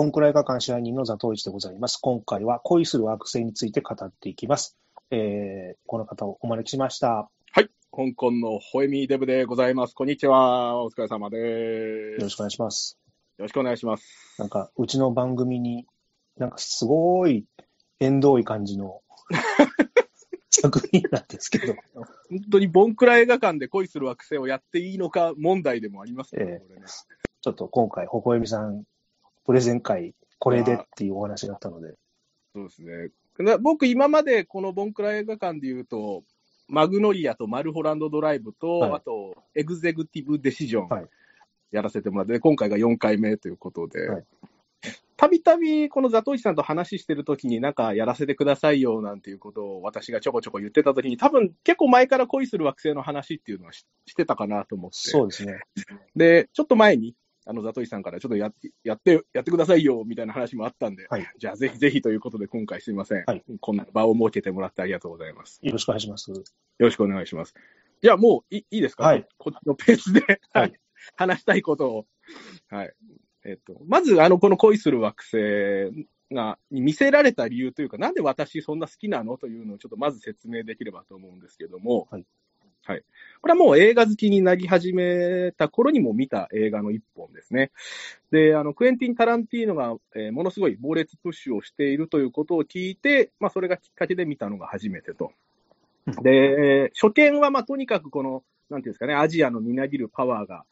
ボンクラ映画館支配人の座頭市でございます。今回は恋する惑星について語っていきます。えー、この方をお招きしました。はい。香港のホエミデブでございます。こんにちは。お疲れ様です。よろしくお願いします。よろしくお願いします。なんか、うちの番組に、なんかすごい縁遠い感じの 作品なんですけど、本当にボンクラ映画館で恋する惑星をやっていいのか問題でもありますけど、ええこれねちょっと今回、ほこえみさん、プレゼン会、これでっていうお話があったので、そうですね。な僕、今までこのボンクラ映画館で言うと、マグノリアとマルホランドドライブと、はいあと、エグゼクティブデシジョはいンやらせてもらって、今回が4回目ということではい、たびたびこのザトウイチさんと話してるときに、なんかやらせてくださいよなんていうことを私がちょこちょこ言ってたときに、多分結構前から恋する惑星の話っていうのはししてたかなと思って。そうですね。で、ちょっと前に、あの、ザトイさんからちょっとやって、やって、やってくださいよ、みたいな話もあったんで、はいじゃあぜひぜひということで今回すいません。はいこんな場を設けてもらってありがとうございます。よろしくお願いします。よろしくお願いします。じゃあもういいいですか？はい。こっちのペースで、ははいい、話したいことを。はい。えっと、まず、あの、この恋する惑星が、に見せられた理由というか、なんで私そんな好きなの？というのをちょっとまず説明できればと思うんですけども、はい。はい。これはもう映画好きになり始めた頃にも見た映画の一本ですね。で、あの、クエンティン・タランティーノが、えーものすごい猛烈プッシュをしているということを聞いて、まあ、それがきっかけで見たのが初めてと。で、初見は、まあ、とにかくこの、なんていうんですかね、アジアのみなぎるパワーが、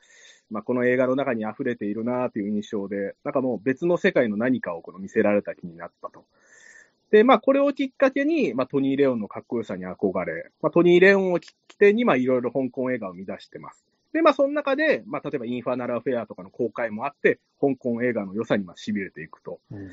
まあ、この映画の中に溢れているなという印象で、なんかもう別の世界の何かをこの見せられた気になったと。で、まあ、これをきっかけに、まあ、トニー・レオンのかっこよさに憧れ、まあ、トニー・レオンをきっかけに、まあ、いろいろ香港映画を生み出してます。で、まあ、その中で、まあ、例えばインファナル・アフェアとかの公開もあって、香港映画の良さにまあ痺れていくと。うん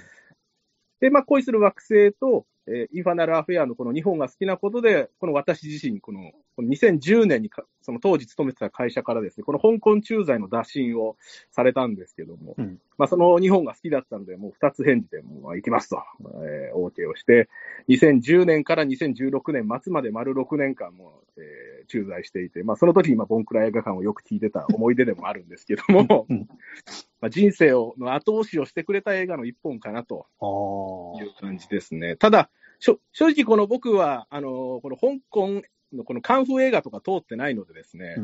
で、まあ、恋する惑星と、えーインファナルアフェアのこの2本が好きなことで、この私自身、この、この2010年にか、その当時勤めてた会社からですね、この香港駐在の打診をされたんですけども、うん。まあ、その2本が好きだったので、もう2つ返事でもう行きますと、えー、OK をして、2010年から2016年末まで丸6年間も、えー駐在していて、まあ、その時にまあボンクラ映画館をよく聞いてた思い出でもあるんですけども、うんまあ、人生をの後押しをしてくれた映画の一本かなという感じですね。ただ、正直この僕は、あの、この香港のこのカンフー映画とか通ってないのでですね、うん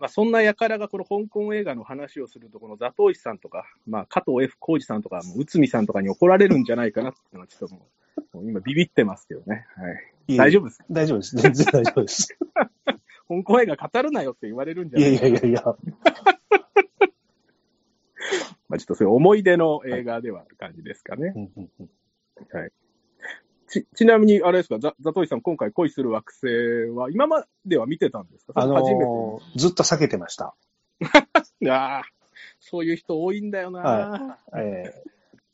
まあ、そんな輩がこの香港映画の話をすると、このザトウイチさんとか、まあ、加藤 F 浩二さんとか、もう内海さんとかに怒られるんじゃないかなっていうのは、ちょっともう、もう今ビビってますけどね。はい。大丈夫です。大丈夫です。全然大丈夫です。香港映画語るなよって言われるんじゃないかな。いやいやいや、まあ、ちょっとそういう思い出の映画ではある感じですかね。うんうんうんち、ちなみに、あれですか、ザザトウイチさん、今回恋する惑星は、今までは見てたんですか？あそれとも初めてのーずっと避けてました。ああ、そういう人多いんだよな。はえー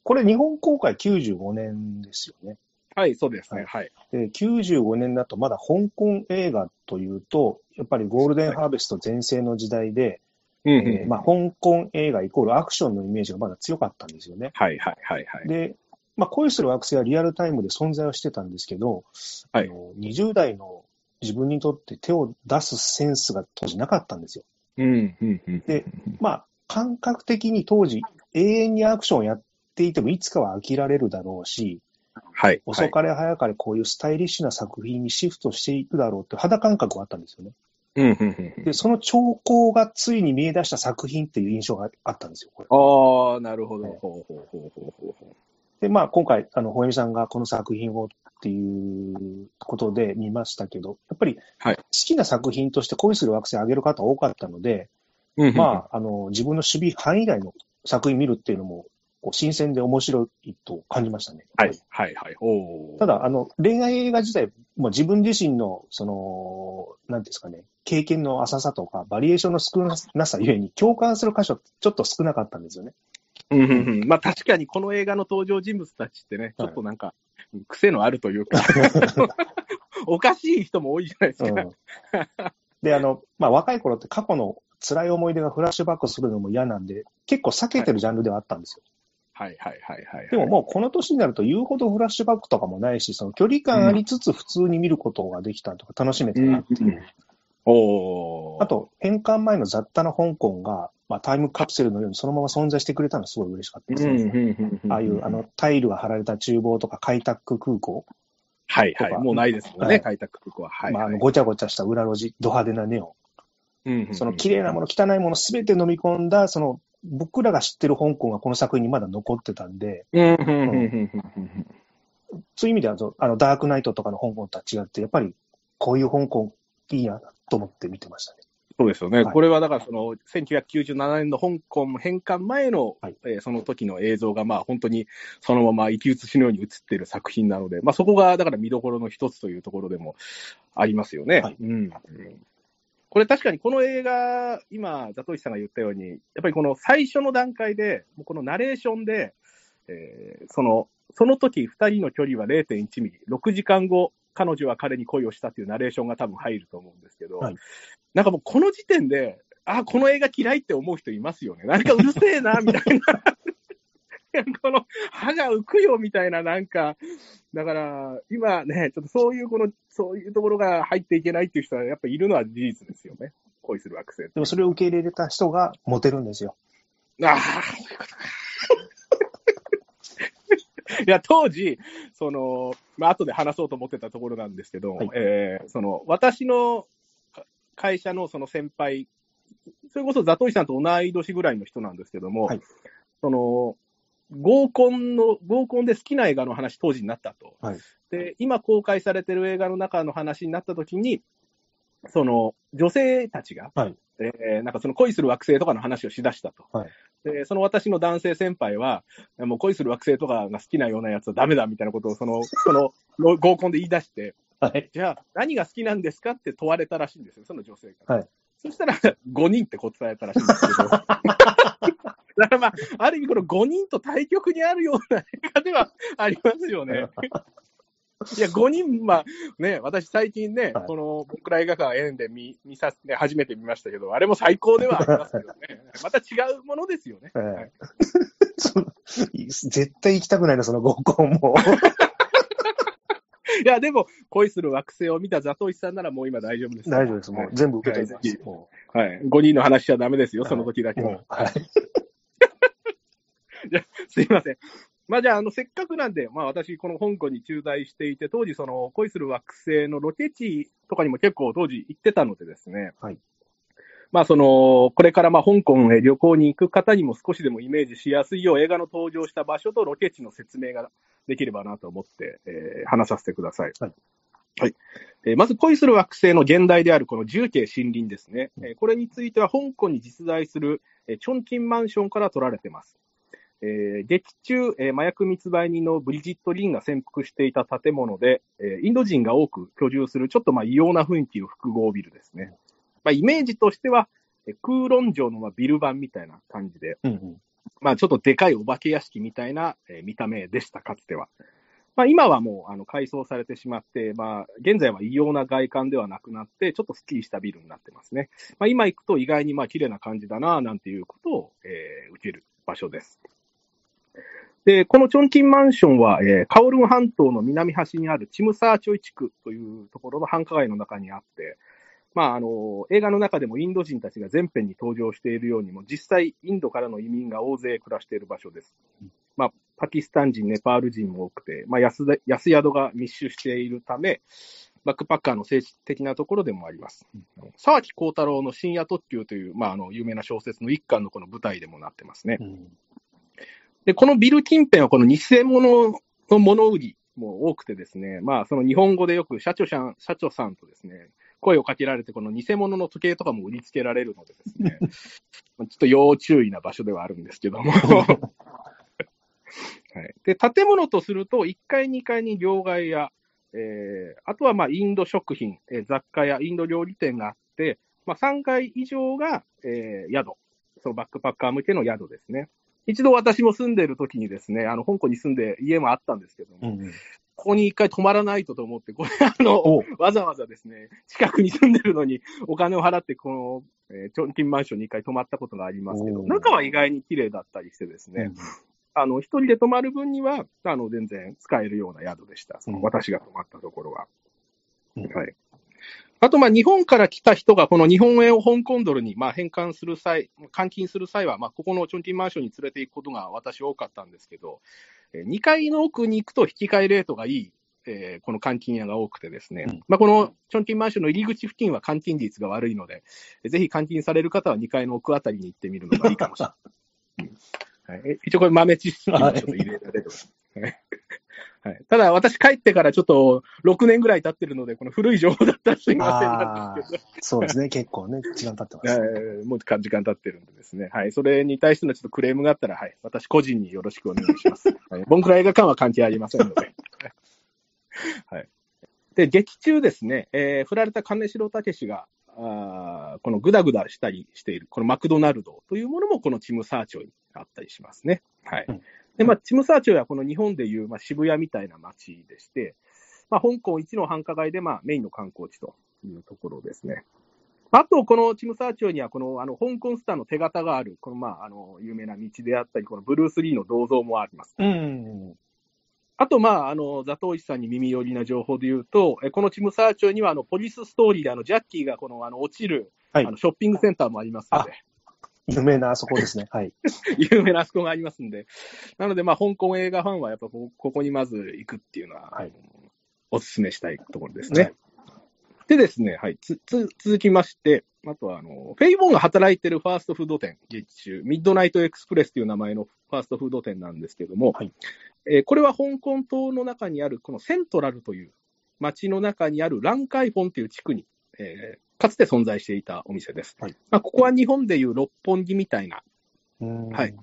これ日本公開95年ですよね。はい、そうですね。はい。で、95年だとまだ香港映画というと、やっぱりゴールデンハーベスト全盛の時代で、うんえーまあ、香港映画イコールアクションのイメージがまだ強かったんですよね。はい、はい、はい、はい。で、まあ、恋する惑星はリアルタイムで存在はしてたんですけど、はいあの20代の自分にとって手を出すセンスが当時なかったんですよ。うん、うん、うん。で、まあ、感覚的に当時、永遠にアクションをやっていてもいつかは飽きられるだろうし、はい。遅かれ早かれこういうスタイリッシュな作品にシフトしていくだろうって肌感覚はあったんですよね。で、その兆候がついに見え出した作品っていう印象があったんですよ。ああ、なるほど。で、まあ、今回、あの、ほえみさんがこの作品をっていうことで見ましたけど、やっぱり、はい。好きな作品として恋する惑星を挙げる方多かったので、まあ、あの、自分の守備範囲外の作品見るっていうのも、こう新鮮で面白いと感じましたね。はい、はい、はい。おーた、だ、あの、恋愛映画自体、もう自分自身の、その、なんていうんですかね、経験の浅さとか、バリエーションの少なさゆえに、共感する箇所、ちょっと少なかったんですよね。うん、うん、うん。まあ、確かにこの映画の登場人物たちってね、ちょっとなんか、癖のあるというか、おかしい人も多いじゃないですか。うんで、あの、まあ、若い頃って過去の辛い思い出がフラッシュバックするのも嫌なんで、結構避けてるジャンルではあったんですよ。はい、はい、はい、はい。でももうこの年になると言うほどフラッシュバックとかもないし、その距離感ありつつ普通に見ることができたとか楽しめたなっていう。おおーあ、と、返還前の雑多な香港が、まあ、タイムカプセルのようにそのまま存在してくれたのはすごい嬉しかったですうん、うん、ね。うんうん。ああいう、あの、タイルが張られた厨房とか開拓空港、はい、はい。もうないですもんね、はい開拓空港は。はい。まあ、あの、はいごちゃごちゃした裏路地、ド派手なネオン、うんうんうんその綺麗なもの、汚いものすべて飲み込んだ、その、僕らが知ってる香港がこの作品にまだ残ってたんで。そういう意味では、あの、ダークナイトとかの香港とは違って、やっぱり、こういう香港いいなと思って見てましたね。そうですよね。はいこれはだからその、1997年の香港返還前の、はいえーその時の映像が、まあ本当にそのまま生き写しのように映っている作品なので、まあそこがだから見どころの一つというところでもありますよね。はいうんうんこれ確かにこの映画、今、ザトシさんが言ったように、やっぱりこの最初の段階で、もうこのナレーションで、えーその、その時二人の距離は0.1ミリ、6時間後、彼女は彼に恋をしたっていうナレーションが多分入ると思うんですけど、はいなんかもうこの時点で、あ、この映画嫌いって思う人いますよね。なんかうるせえな、みたいな。この歯が浮くよみたいな、なんか、だから、今ね、ちょっとそういう、この、そういうところが入っていけないっていう人は、やっぱいるのは事実ですよね。恋する惑星。でもそれを受け入れた人がモテるんですよ。ああ、そういうことか。いや、当時、その、まあ、後で話そうと思ってたところなんですけど、はいえーその、私のか会社のその先輩、それこそザトイさんと同い年ぐらいの人なんですけども、はいその、合コンの、合コンで好きな映画の話当時になったと。はいで、今公開されてる映画の中の話になった時に、その、女性たちが、はいえーなんかその恋する惑星とかの話をしだしたと。はいで、その私の男性先輩は、もう恋する惑星とかが好きなようなやつはダメだみたいなことを、その、その、合コンで言い出して、はい。じゃあ、何が好きなんですかって問われたらしいんですよ、その女性から。はいそしたら、5人って答えたらしいんですけど。だからまあ、ある意味、この5人と対極にあるような映画ではありますよね。いや、5人、まあね、私最近ね、はいこの、僕ら映画館園で見、見させて、初めて見ましたけど、あれも最高ではありますけどね。また違うものですよね。ええはい 絶対行きたくないな、その合コンも。いや、でも、恋する惑星を見たザトイさんならもう今大丈夫です。大丈夫です。もう全部受け取りまはいす。もはい。5人の話しちゃダメですよ、はいその時だけう、は。もうはい。すいません。まあじゃあ、あの、せっかくなんで、まあ私、この香港に駐在していて、当時その恋する惑星のロケ地とかにも結構当時行ってたのでですね。はい。まあその、これからまあ香港へ旅行に行く方にも少しでもイメージしやすいよう映画の登場した場所とロケ地の説明ができればなと思って、えー話させてください。はい。はい。えーまず恋する惑星の現代であるこの重慶森林ですね。えーこれについては香港に実在する、えーチョンキンマンションから取られてます。えー劇中、えー麻薬密売人のブリジット・リンが潜伏していた建物で、えーインド人が多く居住するちょっとまあ異様な雰囲気の複合ビルですね。まあ、イメージとしては、えー空論城のまあビル版みたいな感じで、うんうん。まあちょっとでかいお化け屋敷みたいな、えー見た目でした、かつては。まあ今はもうあの改装されてしまって、まあ現在は異様な外観ではなくなって、ちょっとスッキリしたビルになってますね。まあ今行くと意外にまあ綺麗な感じだな、なんていうことを、えー受ける場所です。で、このチョンキンマンションは、えーカオルン半島の南端にあるチムサーチョイ地区というところの繁華街の中にあって、まあ、あの、映画の中でもインド人たちが全編に登場しているようにも、実際、インドからの移民が大勢暮らしている場所です。まあ、パキスタン人、ネパール人も多くて、まあ、安安宿が密集しているため、バックパッカーの政治的なところでもあります。沢木幸太郎の深夜特急という、まあ、あの、有名な小説の一巻のこの舞台でもなってますね。うんで、このビル近辺はこの偽物の物売りも多くてですね、まあ、その日本語でよく社長さん、社長さんとですね、声をかけられて、この偽物の時計とかも売りつけられるのでですね、まあちょっと要注意な場所ではあるんですけども。はい、で、建物とすると、1階、2階に両替屋、えー、あとはまあインド食品、えー雑貨やインド料理店があって、まあ、3階以上が、えー宿、そのバックパッカー向けの宿ですね。一度私も住んでいる時にですね、あの、香港に住んで家もあったんですけども、うんうん。ここに一回泊まらないとと思って、これ、あの、おわざわざですね、近くに住んでるのにお金を払って、この、えーチョンキンマンションに一回泊まったことがありますけど、中は意外に綺麗だったりしてですね、あの、一人で泊まる分には、あの、全然使えるような宿でした。そのうん私が泊まったところは。うんはい。あと、まあ、日本から来た人が、この日本円を香港ドルに、まあ、返還する際、換金する際は、まあ、ここのチョンティンマンションに連れて行くことが私多かったんですけど、2階の奥に行くと引き換えレートがいい、えー、この換金屋が多くてですね、うん、まあ、このチョンティンマンションの入り口付近は換金率が悪いので、ぜひ換金される方は2階の奥あたりに行ってみるのがいいかもしれない。うんはい、一応これ豆知識もちょっと入れられる。はいはい、ただ、私帰ってからちょっと6年ぐらい経ってるので、この古い情報だったらすみませんなんですけど。そうですね、結構ね、時間経ってます、ね。もう時間経ってるんでですね。はい。それに対してのちょっとクレームがあったら、はい。私個人によろしくお願いします。はい。ボンクラ映画館は関係ありませんので。はい。で、劇中ですね、えー、振られた金城武が、あこのぐだぐだしたりしている、このマクドナルドというものもこのチムサーチョにあったりしますね。はい。うんで、まあ、チムサーチョはこの日本でいう、まあ、渋谷みたいな街でして、まあ、香港一の繁華街で、まあ、メインの観光地というところですね。あと、このチムサーチョには、この、あの、香港スターの手形がある、この、まあ、あの、有名な道であったり、このブルース・リーの銅像もあります。うん。あと、まあ、あの、ザトウイさんに耳寄りな情報で言うと、このチムサーチョには、あの、ポリスストーリーで、あの、ジャッキーが、この、あの、落ちる、はい、あの、ショッピングセンターもありますので。有名なあそこですね。はい。有名なあそこがありますんで。なので、まあ、香港映画ファンはやっぱここにまず行くっていうのは、はい、お勧めしたいところですね。はい、でですね、はい。つ、つ、続きまして、あとは、あの、フェイボンが働いてるファーストフード店、劇中、ミッドナイトエクスプレスという名前のファーストフード店なんですけども、はい、えー、これは香港島の中にある、このセントラルという街の中にあるランカイフォンという地区に、えー、かつて存在していたお店です。はい、まあ、ここは日本でいう六本木みたいな、はい、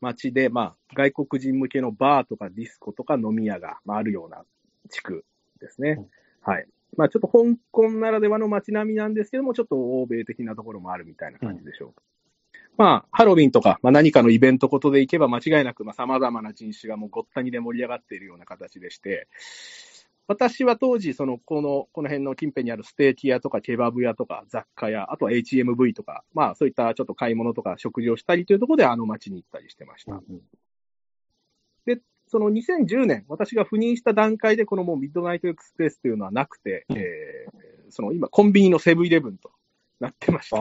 街で、まあ、外国人向けのバーとかディスコとか飲み屋が、まあ、あるような地区ですね。はい。まあ、ちょっと香港ならではの街並みなんですけども、ちょっと欧米的なところもあるみたいな感じでしょう。うん、まあ、ハロウィンとか、まあ、何かのイベントことで行けば間違いなく、まあ、様々な人種がもうごったにで盛り上がっているような形でして、私は当時、その、この、この辺の近辺にあるステーキ屋とかケバブ屋とか雑貨屋、あとは HMV とか、まあそういったちょっと買い物とか食事をしたりというところであの街に行ったりしてました。うん、で、その2010年、私が赴任した段階でこのもうミッドナイトエクスプレスというのはなくて、うん、えー、その今コンビニのセブンイレブンとなってました。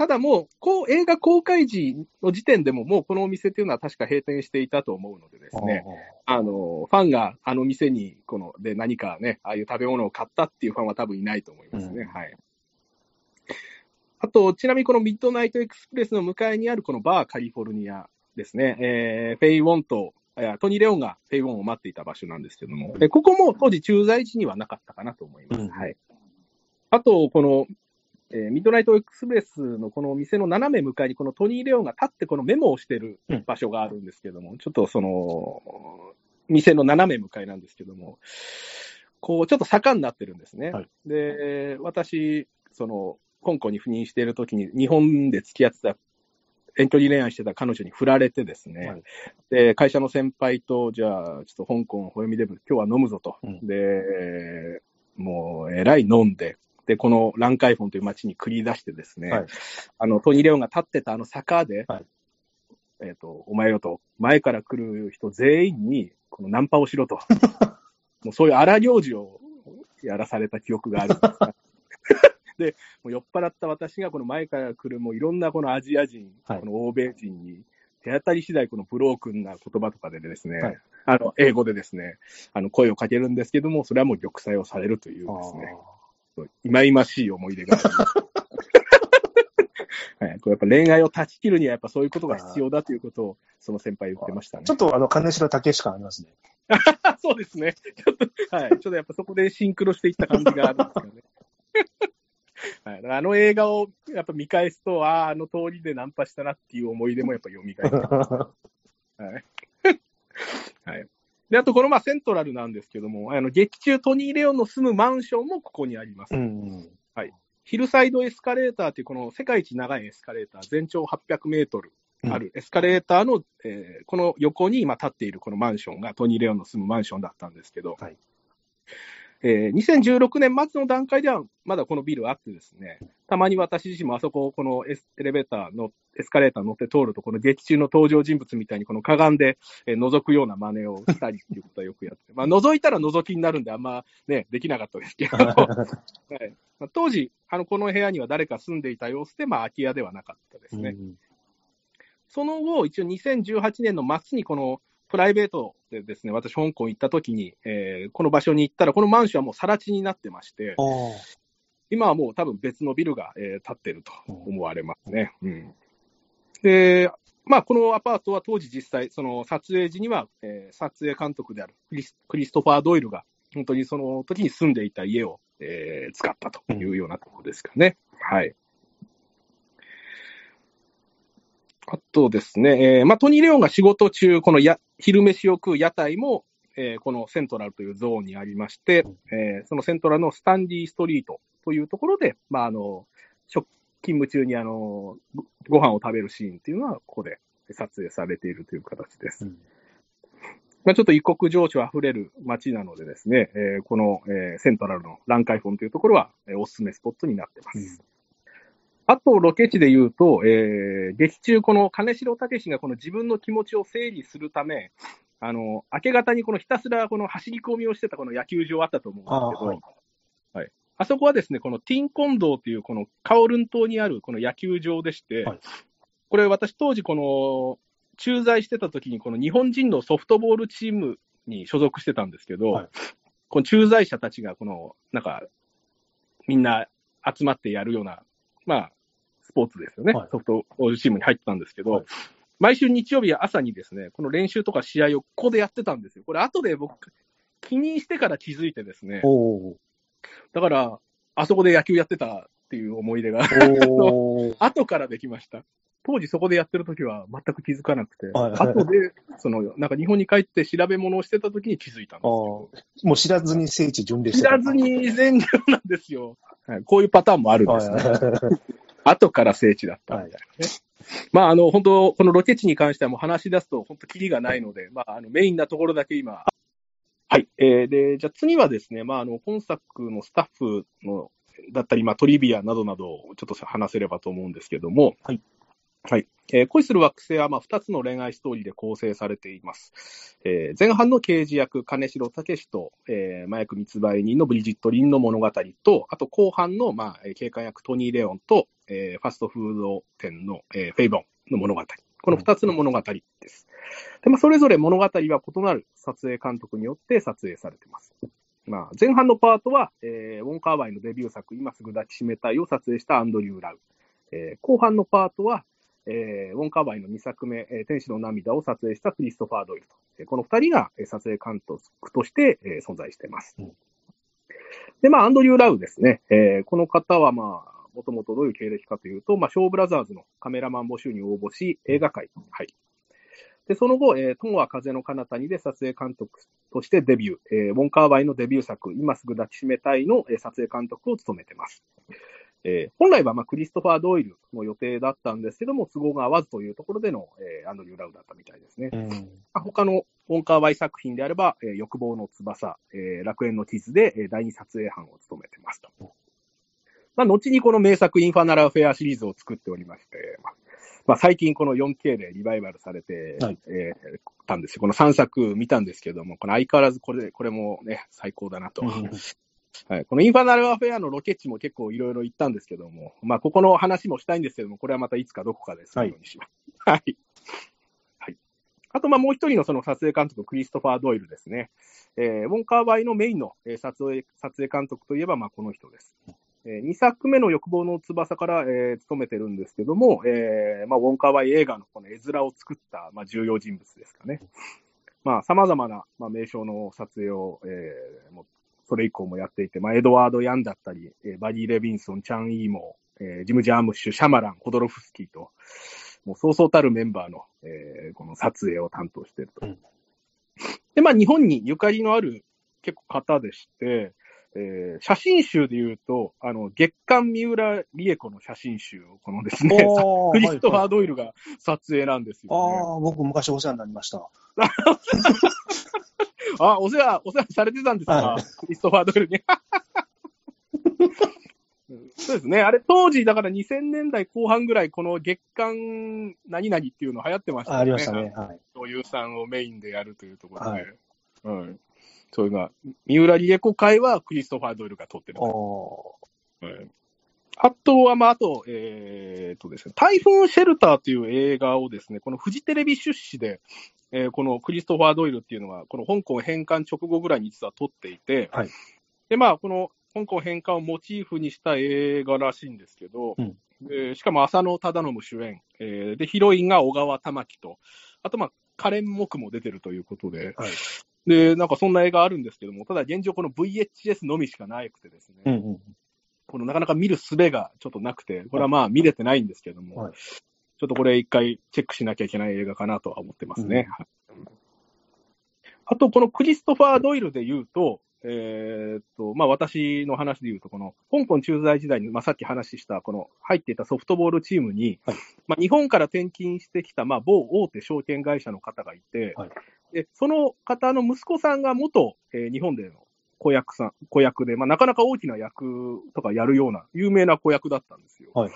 ただもう、こう、映画公開時の時点でも、もうこのお店っていうのは確か閉店していたと思うのでですね、あの、ファンがあの店に、この、で何かね、ああいう食べ物を買ったっていうファンは多分いないと思いますね。うん、はい。あと、ちなみにこのミッドナイトエクスプレスの向かいにあるこのバーカリフォルニアですね、えー、フェイ・ウォンと、トニー・レオンがフェイ・ウォンを待っていた場所なんですけども、でここも当時駐在地にはなかったかなと思います。うん、はい。あと、このえー、ミッドナイトエクスプレスのこの店の斜め向かいに、このトニー・レオンが立ってこのメモをしてる場所があるんですけども、うん、ちょっとその、店の斜め向かいなんですけども、こう、ちょっと坂になってるんですね。はい、で、私、その、香港に赴任しているときに、日本で付き合ってた、遠距離恋愛してた彼女に振られてですね、はい、で、会社の先輩と、じゃあ、ちょっと香港、ホヨミデブ、今日は飲むぞと。うん、で、もう、えらい飲んで、で、このランカイフォンという街に繰り出してですね、はい、あの、トニー・レオンが立ってたあの坂で、はい、えっ、ー、と、お前よと、前から来る人全員に、このナンパをしろと。もうそういう荒行事をやらされた記憶がある。んですで、もう酔っ払った私がこの前から来るもういろんなこのアジア人、はい、この欧米人に手当たり次第このブロークンな言葉とかでですね、はい、あの、英語でですね、あの、声をかけるんですけども、それはもう玉砕をされるというですね、いまいましい思い出があります。はい、これやっぱ恋愛を断ち切るにはやっぱそういうことが必要だということをその先輩言ってましたね。ちょっとあの、金城武しかありますね。そうですね。ちょっと、はい。ちょっとやっぱそこでシンクロしていった感じがあるんですよね。はい、あの映画をやっぱ見返すと、ああ、あの通りでナンパしたなっていう思い出もやっぱ蘇ってはい。はい。で、あとこのまあセントラルなんですけども、あの劇中トニー・レオンの住むマンションもここにあります。うんはい。ヒルサイドエスカレーターというこの世界一長いエスカレーター、全長800メートルあるエスカレーターの、うん、えー、この横に今立っているこのマンションがトニー・レオンの住むマンションだったんですけど、はい、えー2016年末の段階ではまだこのビルあってですね、たまに私自身もあそこ、このエレベーターの、エスカレーター乗って通ると、この劇中の登場人物みたいにこのかがんで、えー覗くような真似をしたりっていうことはよくやって、まあ覗いたら覗きになるんであんまね、できなかったですけど、はい。まあ、当時、あの、この部屋には誰か住んでいた様子で、まあ空き家ではなかったですね。うん。その後、一応2018年の末にこのプライベートでですね、私香港行った時に、えーこの場所に行ったら、このマンションはもう更地になってまして、今はもう多分別のビルが、えー建ってると思われますね。うん。で、まあ、このアパートは当時実際、その撮影時には、えー撮影監督であるクリスクリストファー・ドイルが、本当にその時に住んでいた家を、えー使ったというようなところですかね。はい。あとですね、えーまあ、トニー・レオンが仕事中、このや昼飯を食う屋台も、えーこのセントラルというゾーンにありまして、えーそのセントラルのスタンディストリートというところで、まあ、あの、職勤務中にあの、ごご飯を食べるシーンっていうのは、ここで撮影されているという形です。うんまあ、ちょっと異国情緒あふれる街なのでですね、えーこの、えーセントラルのランカイフォンというところは、えーおすすめスポットになってます。うんあと、ロケ地で言うと、えー劇中、この金城武がこの自分の気持ちを整理するため、あの、明け方にこのひたすらこの走り込みをしてたこの野球場あったと思うんですけど、あはい。はい。あそこはですね、このティンコン道というこのカオルン島にあるこの野球場でして、はい。これ私当時この駐在してた時にこの日本人のソフトボールチームに所属してたんですけど、はい。この駐在者たちがこの、なんか、みんな集まってやるような、まあ、スポーツですよね。はいソフトボールチームに入ってたんですけど、はい毎週日曜日朝にですね、この練習とか試合をここでやってたんですよ。これ後で僕、気にしてから気づいてですね、だから、あそこで野球やってたっていう思い出が、後からできました。当時そこでやってる時は全く気づかなくて、はい後で、その、なんか日本に帰って調べ物をしてた時に気づいたんですあよ。ーもう知らずに聖地巡礼してた知らずに全量なんですよ。はい、こういうパターンもあるんではいすね。はい後から聖地だったみたいなね。まあ、あの、本当このロケ地に関してはもう話し出すと本当キリがないので、まあ、あの、メインなところだけ今。はい。えーで、じゃあ次はですね、まあ、あの、本作のスタッフの、だったり、まあ、トリビアなどなどをちょっと話せればと思うんですけども、はい。はい。えー恋する惑星は、まあ、二つの恋愛ストーリーで構成されています。えー前半の刑事役、金城武と、えー麻薬密売人のブリジット・リンの物語と、あと後半の、まあ、警官役トニー・レオンと、えーファストフード店の、えーフェイボンの物語。この二つの物語です。で、まあ、それぞれ物語は異なる撮影監督によって撮影されています。まあ、前半のパートは、えーウォン・カーワイのデビュー作、今すぐ抱きしめたいを撮影したアンドリュー・ラウ。えー後半のパートは、えーウォン・カーワイの2作目、えー天使の涙を撮影したクリストファー・ドイルと。えーこの二人がえー撮影監督として、えー存在しています。うんで、まあ、アンドリュー・ラウですね。えーこの方は、まあ、もともとどういう経歴かというと、まあ、ショーブラザーズのカメラマン募集に応募し、映画界に入り。で、その後、えー、友は風の彼方にで撮影監督としてデビュー、えーウォン・カーウァイのデビュー作、今すぐ抱きしめたいの、えー撮影監督を務めています。えー本来は、まあ、クリストファー・ドイルの予定だったんですけども、都合が合わずというところでの、えーアンドリュー・ラウだったみたいですね。うんまあ他のウォン・カーウァイ作品であれば、えー欲望の翼、えー楽園の瑕で、えー第二撮影班を務めてますと。まあ、後にこの名作インファナル・アフェアシリーズを作っておりまして、まあ、まあ、最近この 4K でリバイバルされて、はいえーたんですよ。この3作見たんですけども、この相変わらずこれ、これもね、最高だなと。はい、このインファナルアフェアのロケ地も結構いろいろ行ったんですけども、まあ、ここの話もしたいんですけども、これはまたいつかどこかでするようにします。はい。はい。あと、まあ、もう一人のその撮影監督、クリストファー・ドイルですね。えーウォンカーバイのメインのえー撮影撮影監督といえば、まあ、この人です。え2作目の欲望の翼から、えー務めてるんですけども、えーまあ、ウォンカーバイ映画のこの絵面を作った、まあ、重要人物ですかね。まあ、様々な、まあ、名称の撮影を、えーもうそれ以降もやっていて、まあ、エドワード・ヤンだったり、えーバディ・レビンソン、チャン・イーモー、えージム・ジャームッシュ、シャマラン、ホドロフスキーと、もうそうそうたるメンバーの、えーこの撮影を担当していると。うんで、まあ、日本にゆかりのある結構方でして、えー写真集で言うと、あの、月刊三浦理恵子の写真集を、このですね、クリストファー・ドイルが撮影なんですよ、ね。ああ、僕昔お世話になりました。あ、お世話、お世話されてたんですか、はいクリストファー・ドイルに。そうですね。あれ、当時、だから2000年代後半ぐらい、この月間何々っていうの流行ってましたよね。ありましたね。はい。女優さんをメインでやるというところで。はいうん。そういうのは、三浦理恵子会はクリストファー・ドイルが撮ってる。おはいあとは、まあ、あと、えー、とですね、タイフーンシェルターという映画をですね、このフジテレビ出資で、えーこのクリストファー・ドイルっていうのは、この香港返還直後ぐらいに実は撮っていて、はい。で、まあ、この香港返還をモチーフにした映画らしいんですけど、うん。でしかも浅野忠信主演、えーで、ヒロインが小川玉樹と、あと、まあ、カレン・モクも出てるということで、はい。で、なんかそんな映画あるんですけども、ただ現状この VHS のみしかなくてですね、うんうん。このなかなか見る術がちょっとなくて、これはまあ見れてないんですけども、はいちょっとこれ一回チェックしなきゃいけない映画かなとは思ってますね。はい。あと、このクリストファー・ドイルで言うと、えーっと、まあ私の話で言うと、この香港駐在時代に、まあさっき話した、この入っていたソフトボールチームに、はい。まあ日本から転勤してきた、まあ某大手証券会社の方がいて、はい。でその方の息子さんが元、えー日本での子役さん、子役で、まあ、なかなか大きな役とかやるような有名な子役だったんですよ。はい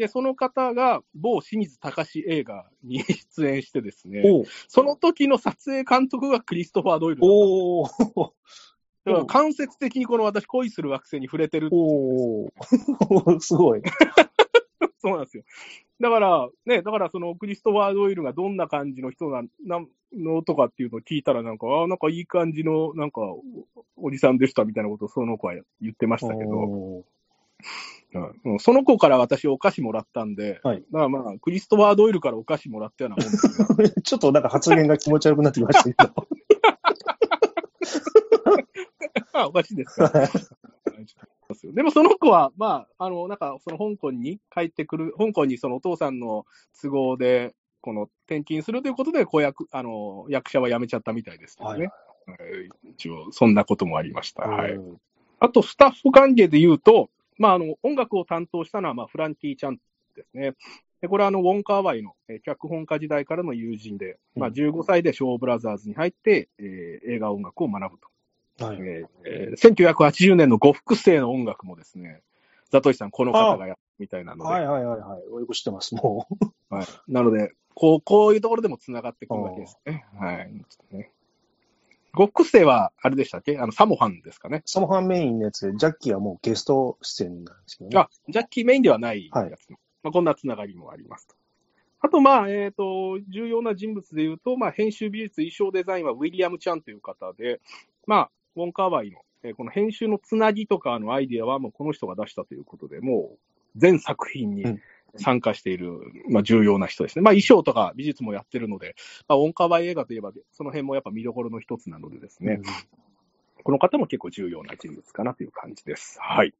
で、その方が某清水隆映画に 出演してですね、おその時の撮影監督がクリストファー・ドイルだったんです。だから間接的にこの私、恋する惑星に触れてるっておー すごい。そうなんですよ。だから、ね、だからそのクリストファー・ドイルがどんな感じの人ななのとかっていうのを聞いたら、なんか、ああ、なんかいい感じの、なんかお、おじさんでしたみたいなことをその子は言ってましたけど、うん、その子から私お菓子もらったんで、はいだからまあ、クリストファー・ドイルからお菓子もらったようなもんですよ ちょっとなんか発言が気持ち悪くなってきましたけど。あ、おかしいですか。でもその子は、まあ、あの、なんか、その香港に帰ってくる、香港にそのお父さんの都合で、この転勤するということで、子役、あの、役者は辞めちゃったみたいですけどね。はい一応、そんなこともありました。はい。うんあと、スタッフ関係で言うと、まあ、あの、音楽を担当したのは、まあ、フランキー・チャンですね。で、これは、あの、ウォン・カーワイの、えー脚本家時代からの友人で、まあ、うん15歳でショーブラザーズに入って、えー映画音楽を学ぶと。はい。えーえー1980年の呉服生の音楽もですね、ザトシさん、この方がやったみたいなので、はいはいはいはい。よく知ってます、もう。はいなので、こう、こういうところでも繋がってくるわけですね。はい。ちょっとね呉服生は、あれでしたっけ？あの、サモハンですかね？サモハンメインのやつで、ジャッキーはもうゲスト出演なんですけどね。あ、ジャッキーメインではないやはいつ、まあ、こんなつながりもありますと。あと、まあ、えっ、と、重要な人物で言うと、まあ、編集美術、衣装デザインはウィリアム・チャンという方で、まあ、ウォン・カーワイの、えーこの編集のつなぎとかのアイディアはもうこの人が出したということで、もう全作品にうん参加している、まあ、重要な人ですね。まあ、衣装とか美術もやってるので、まあ、ウォン・カーワイ映画といえば、その辺もやっぱ見どころの一つなのでですね、この方も結構重要な人物かなという感じです。はい。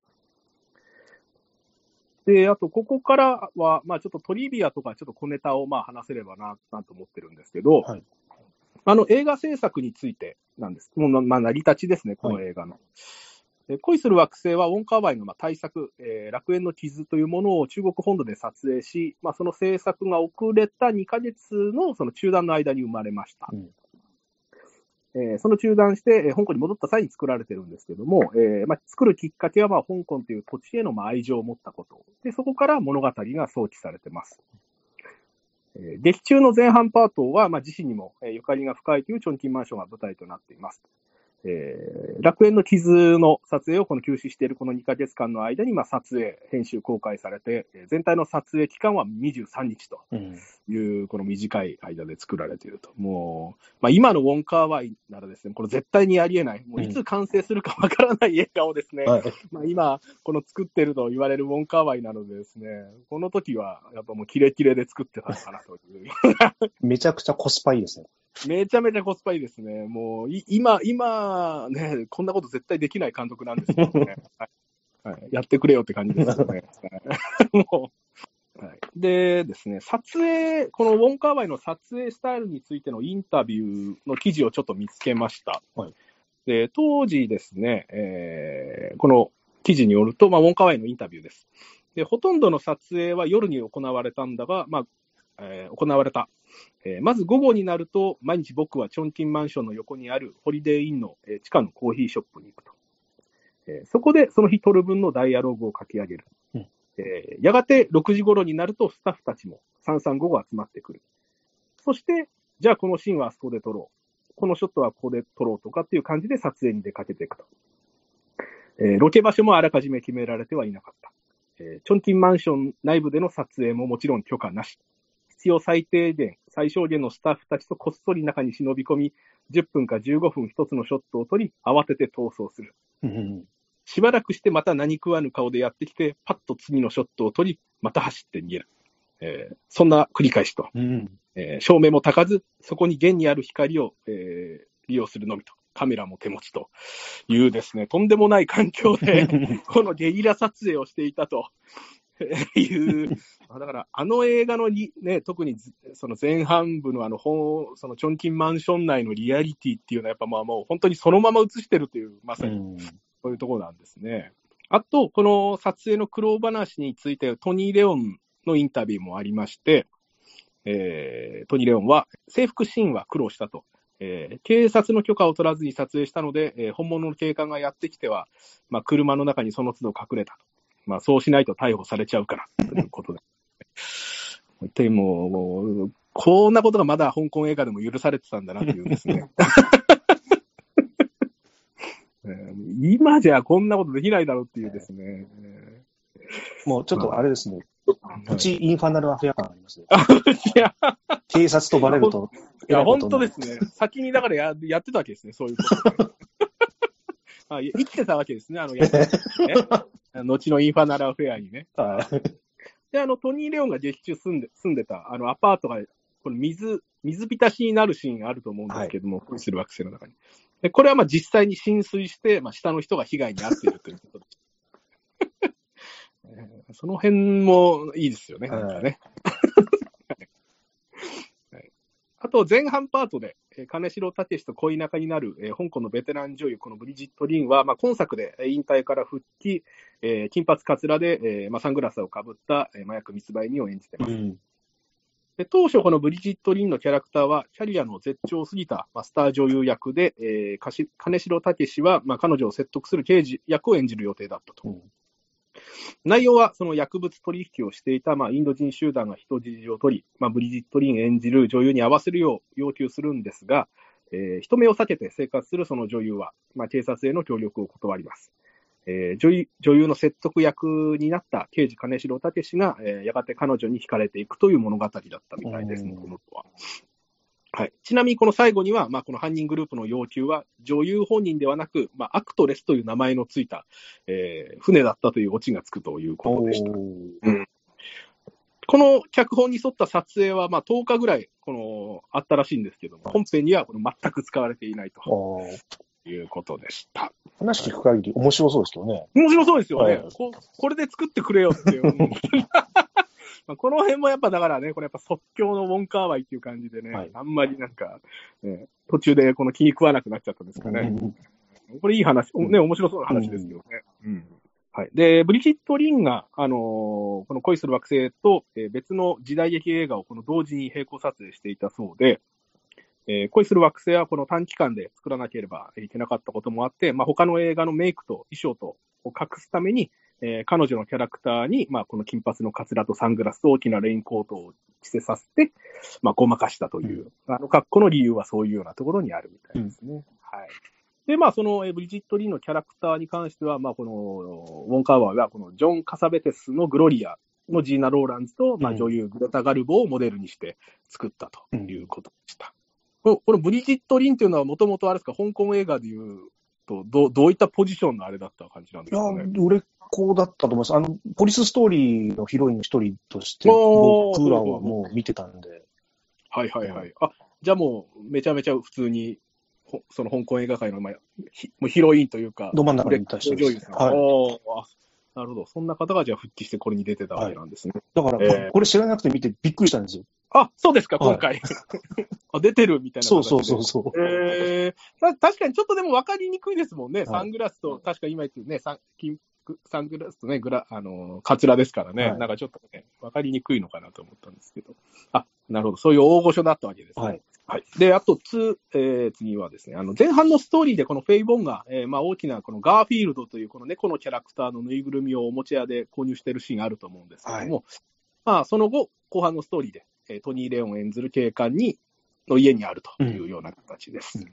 で、あと、ここからは、まあちょっとトリビアとかちょっと小ネタをまあ話せればな、なんと思ってるんですけど、はいあの、映画制作についてなんです。もうまあ、成り立ちですね、この映画の。で恋する惑星はウォン・カーワイのまあ大作、えー楽園の傷というものを中国本土で撮影し、まあ、その制作が遅れた2ヶ月のその中断の間に生まれました。うんえーその中断して、えー香港に戻った際に作られてるんですけども、えーまあ、作るきっかけは、まあ、香港という土地へのまあ愛情を持ったこと。で、そこから物語が想起されてます。えー劇中の前半パートは、まあ、自身にも、えーゆかりが深いというチョンキンマンションが舞台となっています。えー楽園の傷の撮影をこの休止しているこの2ヶ月間の間に、まあ、撮影、編集、公開されて、えー全体の撮影期間は23日とうん。いう、この短い間で作られていると。もう、まあ、今のウォン・カーワイならですね、これ絶対にありえない。もういつ完成するかわからない映画をですね、はい。まあ、今、この作ってると言われるウォン・カーワイなのでですね、この時はやっぱもうキレキレで作ってたのかなという。めちゃくちゃコスパいいですね。めちゃめちゃコスパいいですね。もう、い今、今、ね、こんなこと絶対できない監督なんですけどね。はいはい、やってくれよって感じですよね。はいもう、はい。でですね、撮影、このウォンカーワイの撮影スタイルについてのインタビューの記事をちょっと見つけました。はいで当時ですね、えーこの記事によると、まあ、ウォンカーワイのインタビューです。で、ほとんどの撮影は夜に行われたんだが、まあ、えー行われた。えーまず午後になると、毎日僕はチョンキンマンションの横にあるホリデーインの、えー地下のコーヒーショップに行くと。えーそこでその日取る分のダイアログを書き上げる。うんえーやがて6時頃になるとスタッフたちも335集まってくる。そして、じゃあこのシーンはあそこで撮ろう。このショットはここで撮ろうとかっていう感じで撮影に出かけていくと。えーロケ場所もあらかじめ決められてはいなかった。えーチョンキンマンション内部での撮影ももちろん許可なし。必要最低限、最小限のスタッフたちとこっそり中に忍び込み、10分か15分一つのショットを撮り、慌てて逃走する。うんしばらくしてまた何食わぬ顔でやってきて、パッと次のショットを撮り、また走って逃げる。えーそんな繰り返しと。うんえー照明も高ず、そこに現にある光を、えー利用するのみと。カメラも手持ちというですね、とんでもない環境で、このゲリラ撮影をしていたと いう、だから、あの映画のに、ね、特にずその前半部のあの本、そのチョンキンマンション内のリアリティっていうのは、やっぱまあもう本当にそのまま映してるという、まさにうんそういうところなんですね。あと、この撮影の苦労話について、トニー・レオンのインタビューもありまして、えートニー・レオンは、制服シーンは苦労したと。えー警察の許可を取らずに撮影したので、えー本物の警官がやってきては、まあ、車の中にその都度隠れたと。まあ、そうしないと逮捕されちゃうから、ということで。本当にもう、もうこんなことがまだ香港映画でも許されてたんだなというですね。えー今じゃこんなことできないだろうっていうですね。もうちょっとあれですね、はいプチインファナルアフェア感ありますね。警察とバレると、いや、本当ですね。先にだからややってたわけですね、そういうことねあ。い生きてたわけですね、あの、やつね。後のインファナルアフェアにね。はいで、あの、トニー・レオンが劇中住んで、住んでた、あの、アパートが、この水、水浸しになるシーンがあると思うんですけども、恋する惑星の中に。で、これはまあ実際に浸水して、まあ下の人が被害に遭っているということです。え ーその辺もいいですよね、なんかね。はい あと、前半パートで、えー金城武史と恋仲になる、えー香港のベテラン女優、このブリジット・リンは、まあ、今作でえー引退から復帰、えー金髪かつらで、えーまあ、サングラスをかぶった、えー麻薬密売人を演じてます。うんで当初、このブリジット・リンのキャラクターは、キャリアの絶頂を過ぎた、まあ、スター女優役で、えー金城武史は、まあ、彼女を説得する刑事役を演じる予定だったと。うん内容は、その薬物取引をしていた、まあ、インド人集団が人質を取り、まあ、ブリジット・リン演じる女優に合わせるよう要求するんですが、えー人目を避けて生活するその女優は、まあ、警察への協力を断ります。えー女優女優の説得役になった刑事金城武史が、えーやがて彼女に惹かれていくという物語だったみたいですは。はい、ちなみにこの最後には、まあ、この犯人グループの要求は、女優本人ではなく、まあ、アクトレスという名前のついた、えー船だったというオチがつくということでした。この脚本に沿った撮影は、まあ、10日ぐらい、この、あったらしいんですけども、本編にはこの全く使われていないということでした。話聞く限り面白そうですけどね。面白そうですよね。はいこ これで作ってくれよっていう。まあこの辺もやっぱだからね、これやっぱ即興のウォンカーワイっていう感じでね、はいあんまりなんか、ね、途中でこの気に食わなくなっちゃったんですかね。これいい話、おね、面白そうな話ですけどね。うんはい。で、ブリジット・リンが、あのーこの恋する惑星と、えー別の時代劇映画をこの同時に並行撮影していたそうで、えー恋する惑星はこの短期間で作らなければいけなかったこともあって、まあ、他の映画のメイクと衣装とを隠すために、えー彼女のキャラクターに、まあ、この金髪のカツラとサングラスと大きなレインコートを着せさせて、まあ、ごまかしたという、あの格好の理由はそういうようなところにあるみたいですね。はい。で、まあ、その、えーブリジット・リーのキャラクターに関しては、まあ、この、ウォン・カーワーが、このジョン・カサベテスのグロリアのジーナ・ローランズと、まあ、うん女優、グレタ・ガルボをモデルにして作ったということでした。このこのブリジット・リンっていうのは、もともとあれですか、香港映画でいうと、どうどういったポジションのあれだった感じなんですいやかね。、売れっ子だったと思います。あの、ポリスストーリーのヒロインの一人として、僕らはもう見てたんで。はいはいはい。あ、じゃあもう、めちゃめちゃ普通に、ほその香港映画界の、まあ、ひもうヒロインというか、ど真ん中に対して女優さん。はいなるほど。そんな方がじゃあ復帰してこれに出てたわけなんですね。だから、えーこれ知らなくて見てびっくりしたんですよ。あ、そうですか、はい今回。あ、出てるみたいなそう。そうそうそう。えー、た確かにちょっとでも分かりにくいですもんね。いサングラスと、確か今言ってるね、サン金サングラスとね、グラ、あの、カツラですからね、はいなんかちょっとね、わかりにくいのかなと思ったんですけど。あ、なるほど。そういう大御所だったわけですね。はい。はい。で、あと、つ、えー次はですね、あの、前半のストーリーでこのフェイ・ボンが、えーまあ、大きなこのガーフィールドというこの猫のキャラクターのぬいぐるみをおもちゃ屋で購入してるシーンあると思うんですけども、まあ、その後、後半のストーリーで、えートニー・レオン演ずる警官に、の家にあるというような形です。うん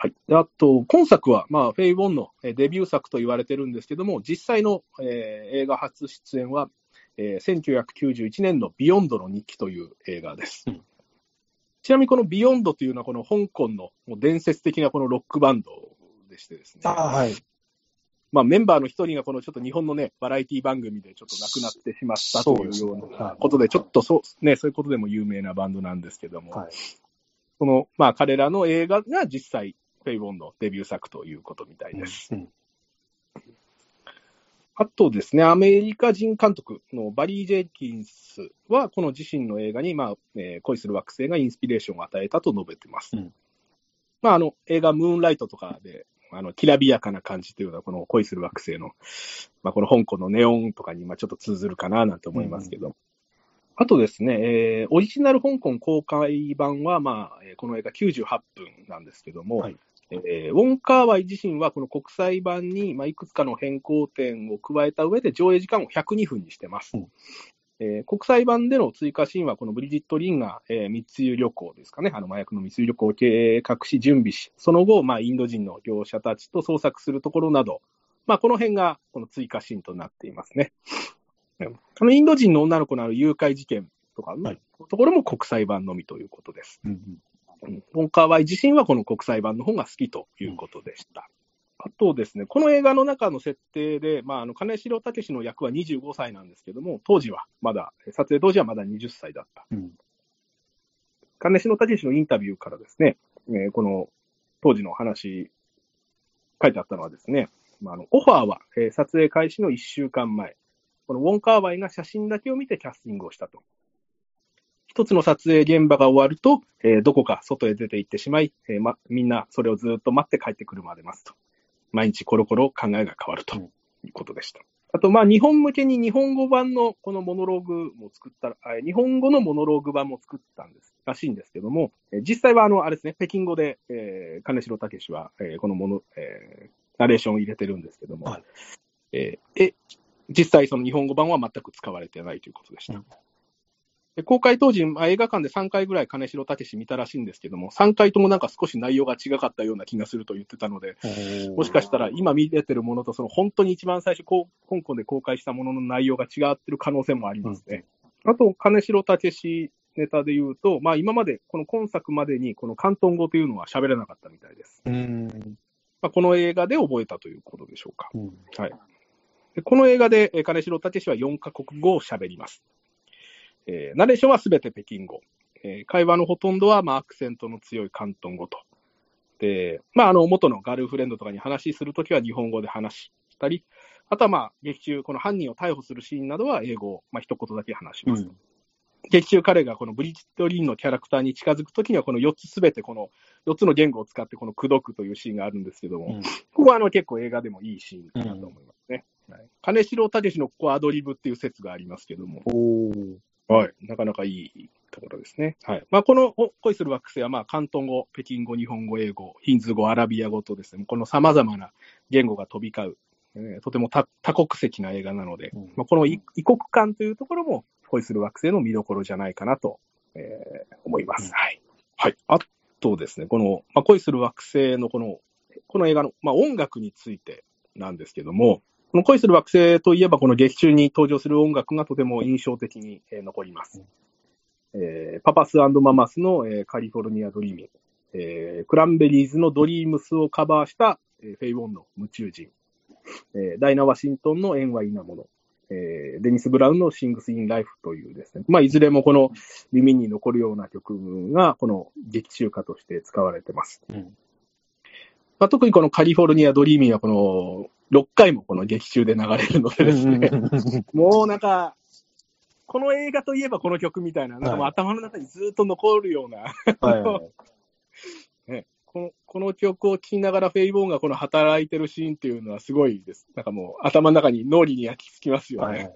はい。であと、今作は、まあ、フェイ・ボンのえーデビュー作と言われてるんですけども、実際の、えー映画初出演は、えー1991年のビヨンドの日記という映画です。うんちなみにこのビヨンドというのはこの香港の伝説的なこのロックバンドでしてですね。はい。まあメンバーの一人がこのちょっと日本のね、バラエティ番組でちょっと亡くなってしまったというようなことで、ちょっとそう、ね、そういうことでも有名なバンドなんですけども、はい。この、まあ彼らの映画が実際、フェイ・ウォンのデビュー作ということみたいです。うんあとですね、アメリカ人監督のバリー・ジェイキンスは、この自身の映画に、まあえー恋する惑星がインスピレーションを与えたと述べてます。うんまあ、あの映画、ムーンライトとかで、あのきらびやかな感じというのは、この恋する惑星の、まあ、この香港のネオンとかにまあちょっと通ずるかななんて思いますけど、あとですね、えーオリジナル香港公開版は、まあ、えーこの映画98分なんですけども、はい。えーウォン・カーワイ自身はこの国際版に、まあ、いくつかの変更点を加えた上で上映時間を102分にしてます。うんえー国際版での追加シーンは、このブリジット・リンが、えー密輸旅行ですかね、あの麻薬の密輸旅行を計画し、準備し、その後、まあ、インド人の業者たちと捜索するところなど、まあ、この辺がこの追加シーンとなっていますね。うんこのインド人の女の子のある誘拐事件とかのはいところも国際版のみということです。うんうんウォンカーワイ自身はこの国際版の方が好きということでした。あとですね、この映画の中の設定で、まあ、あの金城武の役は25歳なんですけども、当時はまだ、撮影当時はまだ20歳だった。うん金城武のインタビューからですね、えーこの当時の話、書いてあったのはですね、まあ、あのオファーは、えー撮影開始の1週間前、このウォン・カーワイが写真だけを見てキャスティングをしたと。一つの撮影現場が終わると、えーどこか外へ出て行ってしまい、えーま、みんなそれをずっと待って帰ってくるまで待つと。毎日コロコロ考えが変わるとうんいうことでした。あと、まあ、日本向けに日本語版のこのモノローグも作った日本語のモノローグ版も作ったんです、らしいんですけども、えー実際はあの、あれですね、北京語で、えー金城武は、えーこのもの、えーナレーションを入れてるんですけども、はいえーえ、実際その日本語版は全く使われてないということでした。うんで公開当時、まあ、映画館で3回ぐらい金城武見たらしいんですけども、3回ともなんか少し内容が違かったような気がすると言ってたので、もしかしたら今見れてるものと、その本当に一番最初、香港で公開したものの内容が違ってる可能性もありますね。あと、金城武ネタで言うと、まあ今まで、この今作までに、この広東語というのは喋れなかったみたいです。うん。まあ、この映画で覚えたということでしょうか。うんはい。でこの映画で、えー金城武は4カ国語を喋ります。えーナレーションはすべて北京語。えー会話のほとんどは、まあ、アクセントの強い広東語と。で、まあ、あの、元のガールフレンドとかに話するときは日本語で話したり、あとはまあ、劇中、この犯人を逮捕するシーンなどは英語を、まあ、一言だけ話します。うん。劇中彼がこのブリジット・リーンのキャラクターに近づくときには、この4つすべてこの4つの言語を使ってこの口説くというシーンがあるんですけども、うんここはあの結構映画でもいいシーンかなと思いますね。はい、金城武のここアドリブっていう説がありますけども、はい、なかなかいいところですね。はいまあ、このお恋する惑星は、まあ、広東語、北京語、日本語、英語、ヒンズー語、アラビア語とですね、この様々な言語が飛び交う、えーとても多多国籍な映画なので、うんまあ、この異異国感というところも恋する惑星の見どころじゃないかなと、えー思います。うんはい。はい。あとですね、この、まあ、恋する惑星のこの、この映画の、まあ、音楽についてなんですけども、この恋する惑星といえば、この劇中に登場する音楽がとても印象的に、えー残ります。えーパパスママスの、えーカリフォルニア・ドリーミング、えークランベリーズのドリームスをカバーした、えーフェイ・ウォンの夢中人、えーダイナ・ワシントンの縁は異なもの、えーデニス・ブラウンのシングス・イン・ライフというですね、まあ、いずれもこの耳に残るような曲が、この劇中歌として使われてます。うんまあ、特にこのカリフォルニア・ドリーミングはこの6回もこの劇中で流れるのでですね、もうなんか、この映画といえばこの曲みたいな、なんかもうはい頭の中にずっと残るような、この曲を聴きながらフェイボーンがこの働いてるシーンっていうのはすごいです。なんかもう頭の中に脳裏に焼き付きますよね。はいはい。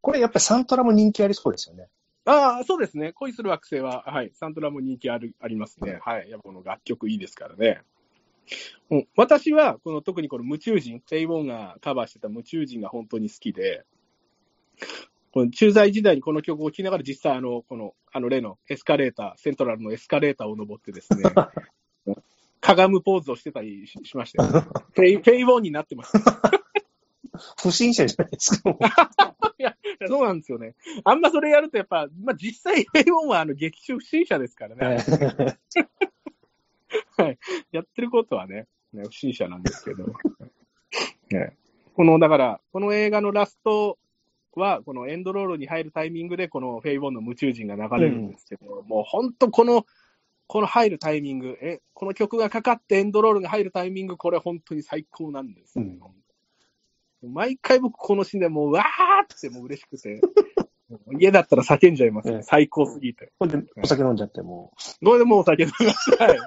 これやっぱりサントラも人気ありそうですよね。ああ、そうですね。恋する惑星は、はい、サントラも人気あるありますね。はい。やっぱこの楽曲いいですからね。うん、私は、この特にこの夢中人、フェイボーンがカバーしてた夢中人が本当に好きで、この駐在時代にこの曲を聴きながら実際あの、この、あの例のエスカレーター、セントラルのエスカレーターを登ってですね、かがむポーズをしてたりししましたよ。フェイ、フェイボーンになってました。不審者じゃないですか。いや、そうなんですよね。あんまそれやるとやっぱ、まあ実際フェイボーンはあの劇中不審者ですからね。はい。やってることはね、ね不審者なんですけど。ね、この、だから、この映画のラストは、このエンドロールに入るタイミングで、このフェイボーンの夢中人が流れるんですけど、もう本当この、この入るタイミング、え、この曲がかかってエンドロールが入るタイミング、これ本当に最高なんですよ、うん毎回僕このシーンでもう、わーってもう嬉しくて、家だったら叫んじゃいますね。うん最高すぎて。これでお酒飲んじゃってもこれでもうお酒飲みます。はい。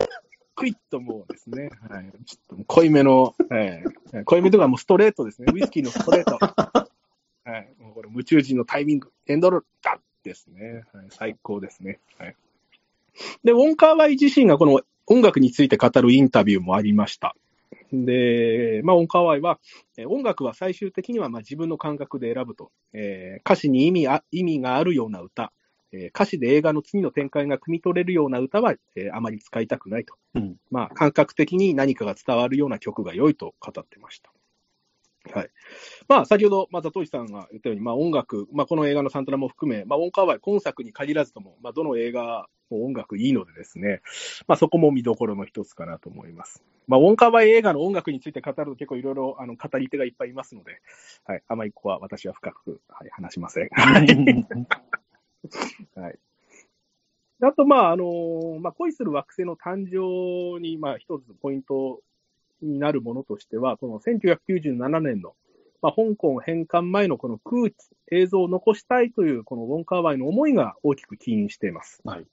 クイッともうですね。はい。ちょっと濃いめの、はい。濃いめとかもうストレートですね。ウイスキーのストレート。はい。もうこれ、夢中人のタイミング、エンドロール、ダッですね。はい。最高ですね。はい。で、ウォンカーワイ自身がこの音楽について語るインタビューもありました。で、まあ、カワイは、えー音楽は最終的にはまあ自分の感覚で選ぶと、えー歌詞に意味あ意味があるような歌、えー歌詞で映画の次の展開が汲み取れるような歌は、えーあまり使いたくないと。う。うん。まあ、感覚的に何かが伝わるような曲が良いと語ってました。はい。まあ、先ほど、また、トイさんが言ったように、まあ、音楽、まあ、この映画のサントラも含め、まあ、音カワイ、今作に限らずとも、まあ、どの映画も音楽いいのでですね、まあ、そこも見どころの一つかなと思います。まあ、音カワイ映画の音楽について語ると結構いろいろ、あの、語り手がいっぱいいますので、はい。あまりここは私は深く、はい、話しません。はい。あと、まあ、あの、まあ、恋する惑星の誕生に、まあ、一つポイントになるものとしては、この1997年の、まあ、香港返還前のこの空気、映像を残したいという、このウォンカーワイの思いが大きく起因しています。はい。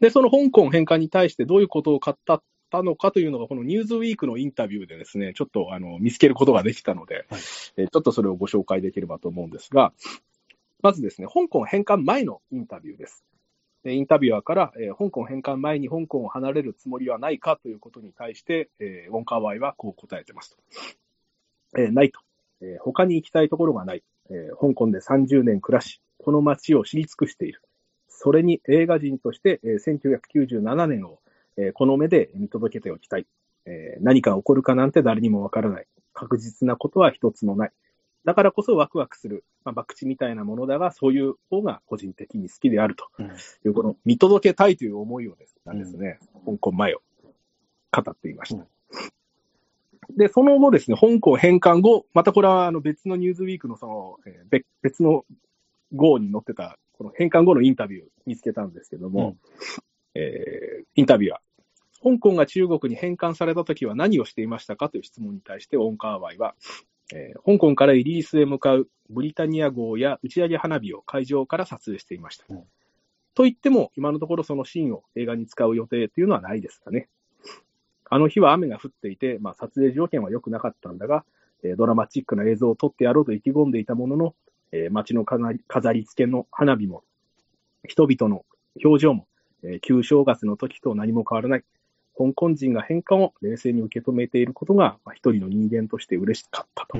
で、その香港返還に対してどういうことを語ったのかというのが、このニューズウィークのインタビューでですね、ちょっとあの見つけることができたので、はいえーちょっとそれをご紹介できればと思うんですが、まずですね、香港返還前のインタビューです。でインタビュアーから、えー香港返還前に香港を離れるつもりはないかということに対して、えーウォンカーワイはこう答えてますと。えーないと、えー他に行きたいところがない、えー香港で30年暮らし、この街を知り尽くしている。それに映画人として、えー1997年を、えーこの目で見届けておきたい。えー何か起こるかなんて誰にもわからない。確実なことは一つもない。だからこそワクワクする、まあ、博打みたいなものだが、そういう方が個人的に好きであるとうんいう、この見届けたいという思いをですなんですね、香港前を語っていました。で、その後ですね、香港返還後、またこれはあの別のニューズウィークのその、えー別別の号に載ってた、この返還後のインタビュー見つけたんですけども、えーインタビュアー。香港が中国に返還された時は何をしていましたかという質問に対して、オンカーワイは、えー香港からイギリスへ向かうブリタニア号や打ち上げ花火を会場から撮影していました。うんと言っても、今のところそのシーンを映画に使う予定というのはないですかね。あの日は雨が降っていて、まあ、撮影条件は良くなかったんだが、えードラマチックな映像を撮ってやろうと意気込んでいたものの、えー街の飾り飾り付けの花火も、人々の表情も、えー旧正月の時と何も変わらない。香港人が変化を冷静に受け止めていることが、まあ、一人の人間として嬉しかったと。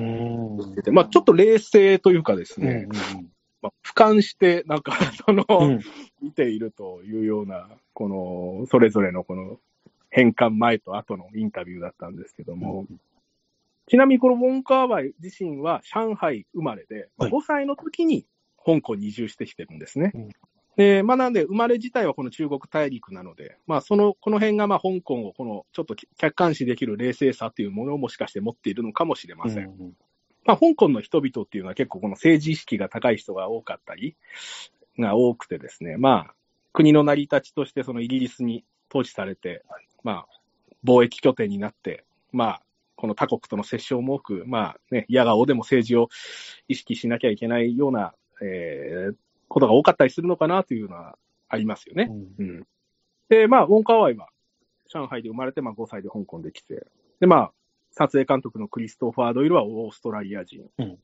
てて、まあ、ちょっと冷静というかですうんね、まあ、俯瞰して、なんか、その、うん。うん見ているというような、この、それぞれのこの、返還前と後のインタビューだったんですけども、ちなみにこのウォンカーワイ自身は上海生まれで、はい。5歳の時に香港に移住してきてるんですね。うんで、まあなんで生まれ自体はこの中国大陸なので、まあその、この辺がまあ香港をこのちょっと客観視できる冷静さっていうものをもしかして持っているのかもしれません。うんまあ香港の人々っていうのは結構この政治意識が高い人が多かったり、が多くてですね、まあ国の成り立ちとしてそのイギリスに統治されて、まあ貿易拠点になって、まあこの他国との接触も多く、まあね、嫌がおでも政治を意識しなきゃいけないような、えーことが多かったりするのかなというのはありますよね。うんうん。で、まあ、ウォンカーワイは、上海で生まれて、まあ5歳で香港で来て、で、まあ、撮影監督のクリストファー・ドイルはオーストラリア人。うん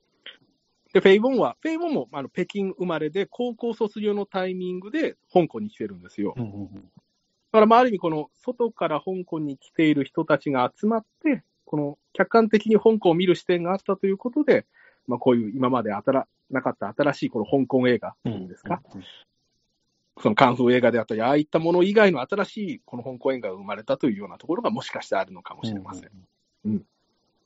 で、フェイ・ボンは、フェイ・ボンもあの北京生まれで、高校卒業のタイミングで香港に来てるんですよ。うんうんだから、まあ、ある意味、この外から香港に来ている人たちが集まって、この客観的に香港を見る視点があったということで、まあ、こういう今まであたらなかった新しいこの香港映画うん。いいですか、そのカンフー映画であったり、ああいったもの以外の新しいこの香港映画が生まれたというようなところがもしかしてあるのかもしれません。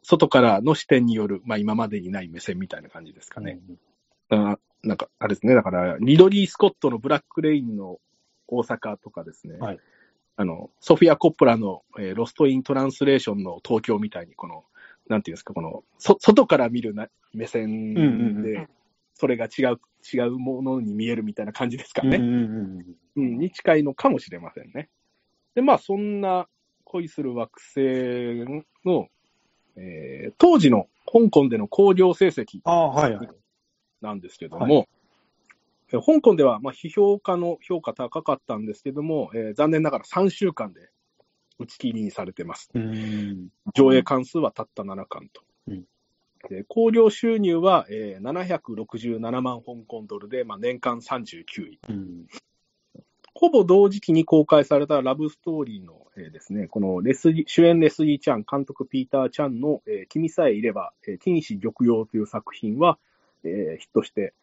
外からの視点による、まあ、今までにない目線みたいな感じですかね。あなんか、あれですね、だから、リドリー・スコットのブラック・レインの大阪とかですね、はい。あの、ソフィア・コッポラの、えーロスト・イン・トランスレーションの東京みたいに、この、なんていうんですか、この、そ外から見るな目線で、それが違う、違うものに見えるみたいな感じですかね。うんうんうんうん、に近いのかもしれませんね。で、まあ、そんな恋する惑星の、えー当時の香港での興行成績ああ、はいはい。なんですけども、え香港では、まあ、批評家の評価高かったんですけども、えー残念ながら3週間で打ち切りにされてます。うん。上映関数はたった7巻と。うんで興行収入は、えー767万香港ドルで、まあ、年間39位。うん。ほぼ同時期に公開されたラブストーリーの、えーですね、このレス主演レスリー・チャン、監督ピーター・チャンの、えー君さえいれば、えー金糸玉葉という作品は、えーヒットして、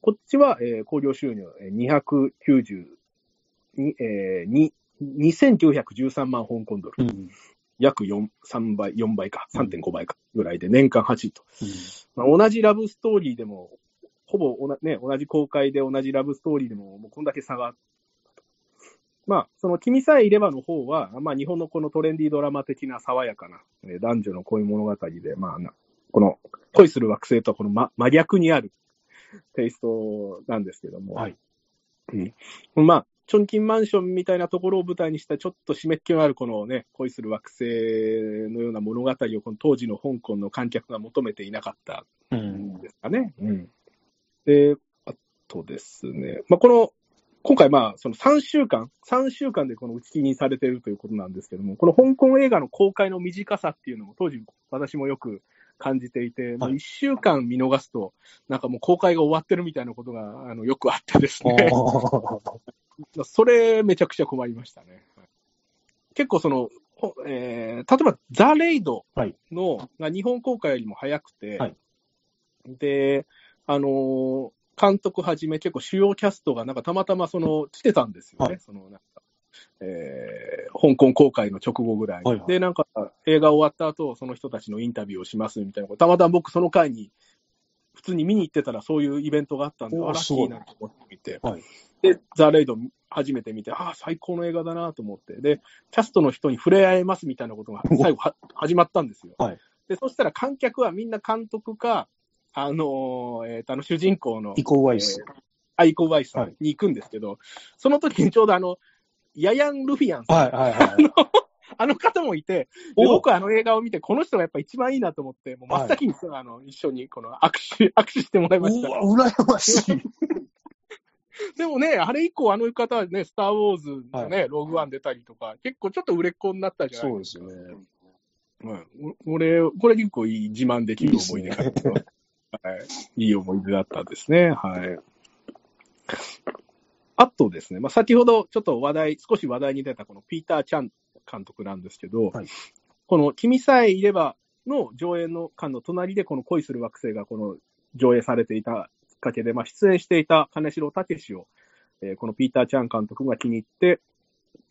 こっちは、えー興行収入えー290に、えーに2913万香港ドル、うん。約4、3倍、4倍か、3.5倍かぐらいで年間8位と。うんまあ、同じラブストーリーでも、ほぼおな、ね、同じ公開で同じラブストーリーでも、もうこんだけ差があったと。まあ、その君さえいればの方は、まあ、日本のこのトレンディードラマ的な爽やかな、えー男女の恋物語で、まあな、この恋する惑星とはこの、ま、真逆にあるテイストなんですけども、はい。うん、まあ、チョンキンマンションみたいなところを舞台にしたちょっと湿っ気のあるこのね、恋する惑星のような物語をこの当時の香港の観客が求めていなかったうんんですかね。うん。で、あとですね、まあ、この、今回まあ、その3週間、3週間でこの打ち切りにされているということなんですけども、この香港映画の公開の短さっていうのも当時私もよく感じていて、もう1週間見逃すと、なんかもう公開が終わってるみたいなことがあのよくあってですね。それ、めちゃくちゃ困りましたね。結構その、ほえー例えば、ザ・レイドの、が日本公開よりも早くて、はい。で、あのー監督はじめ結構主要キャストがなんかたまたまその来てたんですよね。はい。そのなんかえー香港公開の直後ぐらい。に、はいはい。で、なんか映画終わった後、その人たちのインタビューをしますみたいなこと、たまたま僕その回に普通に見に行ってたらそういうイベントがあったんで、あ、ラッキーなと思って見て、はいで、ザ・レイド初めて見て、ああ、最高の映画だなと思って、で、キャストの人に触れ合えますみたいなことが最後は始まったんですよ。はいで、そしたら観客はみんな監督か、あのーえーとあの主人公のイコーワイス。えーアイコ・ワイスさはいんに行くんですけど、その時にちょうどあの、ヤヤン・ルフィアンさん、はいはいはい。あの方もいて、僕はあの映画を見て、この人がやっぱ一番いいなと思って、もう真っ先に、あの一緒にこの握手、握手してもらいました。うわ、羨ましい。でもね、あれ以降、あの方はね、スター・ウォーズのね、ログワン出たりとか、結構ちょっと売れっ子になったじゃないですか。そうですよね。うん、俺、これ結構いい自慢できる思い出があって、はい、いい思い出だったですね。はい。あとですね、まあ、先ほどちょっと話題、少し話題に出たこのピーター・チャン監督なんですけど、はいこの君さえいればの上映の間の隣でこの恋する惑星がこの上映されていたかけで、まあ、出演していた金城武史を、えーこのピーター・チャン監督が気に入って、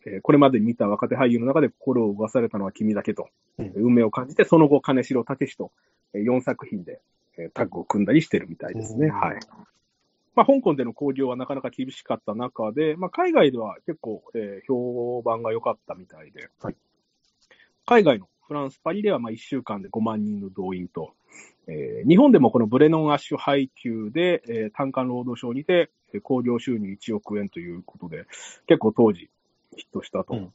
えーこれまでに見た若手俳優の中で心を動かされたのは君だけと、うん運命を感じて、その後、金城武史と4作品でえータッグを組んだりしてるみたいですね。うんはい。まあ、香港での興行はなかなか厳しかった中で、まあ、海外では結構、えー評判が良かったみたいで、はい海外のフランス、パリではまあ1週間で5万人の動員と、えー日本でもこのブレノン・アッシュ配給で、えー単館労働省にて、えー興行収入1億円ということで、結構当時ヒットしたと。うん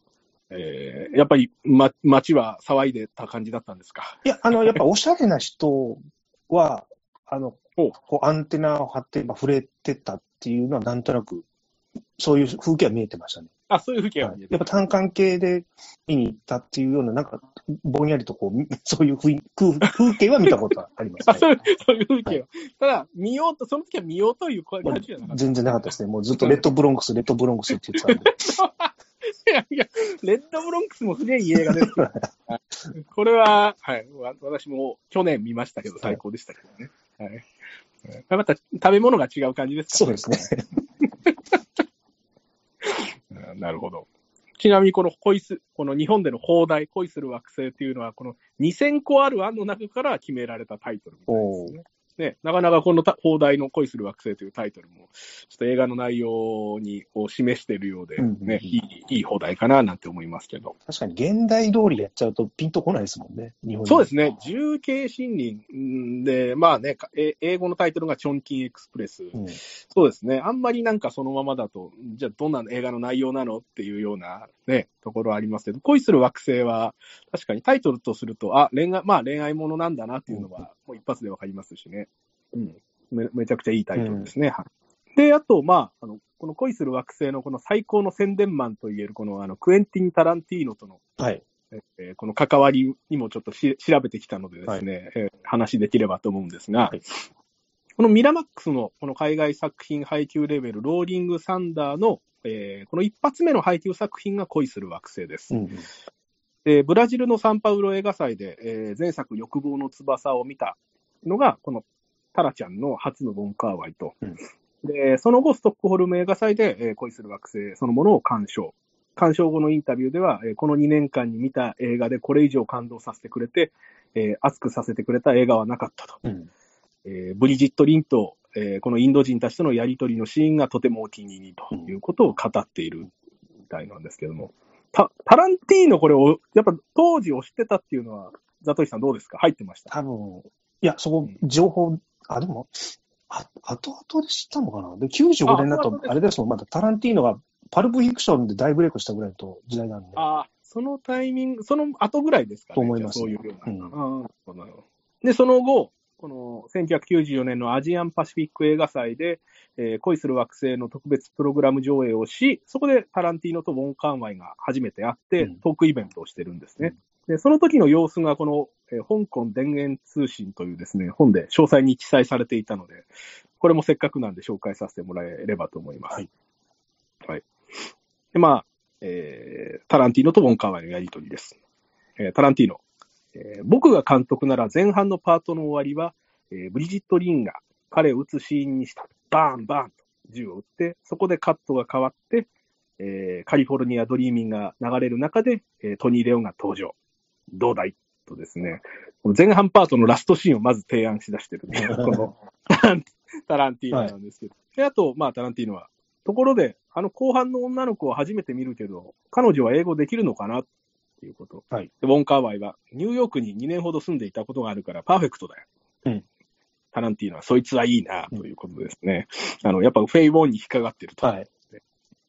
えーやっぱり、ま、街は騒いでた感じだったんですか？いや、あの、やっぱおしゃれな人は、あの、おこうアンテナを張って、まあ、触れてたっていうのはなんとなくそういう風景は見えてましたね。あ、そういう風景ははい見えてやっぱ単管系で見に行ったっていうような、なんか、ぼんやりとこう、そういう風風風景は見たことはありますあ、ね。そういう、そういう風景は。ただ、見ようと、その時は見ようという感じじゃなかった。全然なかったですね。もうずっとレッドブロンクス、レッドブロンクスって言ってたんで。いやいや、レッドブロンクスもすげえいい映画ですよ。はいこれは、はい、わ私も去年見ましたけど、最高でしたけどね。はい。また食べ物が違う感じですかそうですね。なるほど。ちなみにこの恋す、この日本での放題、恋する惑星っていうのは、この2000個ある案の中から決められたタイトルみたいですね。ね、なかなかこのた放題の恋する惑星というタイトルも、ちょっと映画の内容にを示しているようで、うんうんうんね、いい、いい放題かななんて思いますけど。確かに現代通りやっちゃうとピンとこないですもんね。日本そうですね、重慶森林んで、まあね、英語のタイトルがチョンキンエクスプレス。うん。そうですね。あんまりなんかそのままだと、じゃあどんな映画の内容なのっていうようなね、ところはありますけど、恋する惑星は、確かにタイトルとすると、あ、恋愛、まあ恋愛ものなんだなっていうのは、もう一発でわかりますしね。うん。めめちゃくちゃいいタイトルですね。はい。で、あと、まあ、あの、この恋する惑星のこの最高の宣伝マンといえる、このあの、クエンティン・タランティーノとのはい。えーこの関わりにもちょっとし調べてきたのでですね、えー話できればと思うんですが、はいこのミラマックスのこの海外作品配給レベル、ローリングサンダーの、えーこの一発目の配給作品が恋する惑星です。うん。でブラジルのサンパウロ映画祭で、えー前作欲望の翼を見たのが、このタラちゃんの初のボンカーワイと、うんで、その後、ストックホルム映画祭で、えー恋する惑星そのものを鑑賞。鑑賞後のインタビューでは、えーこの2年間に見た映画でこれ以上感動させてくれて、えー熱くさせてくれた映画はなかったと。うん。えーブリジット・リンと、えーこのインド人たちとのやりとりのシーンがとてもお気に入りということを語っているみたいなんですけども、タタランティーノこれを、やっぱ当時を知ってたっていうのは、ザトイさんどうですか？入ってました？多分、いや、そこ、情報、あ、でも、あ、後々で知ったのかな？で、95年だとあれですもん、まだタランティーノがパルプフィクションで大ブレイクしたぐらいの時代なんで。ああ、そのタイミング、その後ぐらいですかね？と思いますじゃあそういうような。うん。で、その後、この1994年のアジアンパシフィック映画祭で、えー恋する惑星の特別プログラム上映をし、そこでタランティーノとウォン・カーンワイが初めて会ってうん、トークイベントをしてるんですね。で、その時の様子がこの、えー香港電源通信というですね、本で詳細に記載されていたので、これもせっかくなんで紹介させてもらえればと思います。はい。はい。で、まあ、えータランティーノとウォン・カーワイのやりとりです。えータランティーノ、えー僕が監督なら前半のパートの終わりは、えーブリジット・リンが彼を撃つシーンにした。バーン、バーンと銃を撃って、そこでカットが変わって、えーカリフォルニア・ドリーミンが流れる中で、えートニー・レオンが登場。どうだい？とですね、前半パートのラストシーンをまず提案しだしてるっていうこのタランティーノなんですけど。で、あと、まあ、タランティーノは、ところで、あの後半の女の子を初めて見るけど、彼女は英語できるのかな？っていうこと。はいで、ウォン・カーワイは、ニューヨークに2年ほど住んでいたことがあるから、パーフェクトだよ。うんタランティーノは、そいつはいいな、ということですね。あの、やっぱフェイ・ウォンに引っかかってると。はい。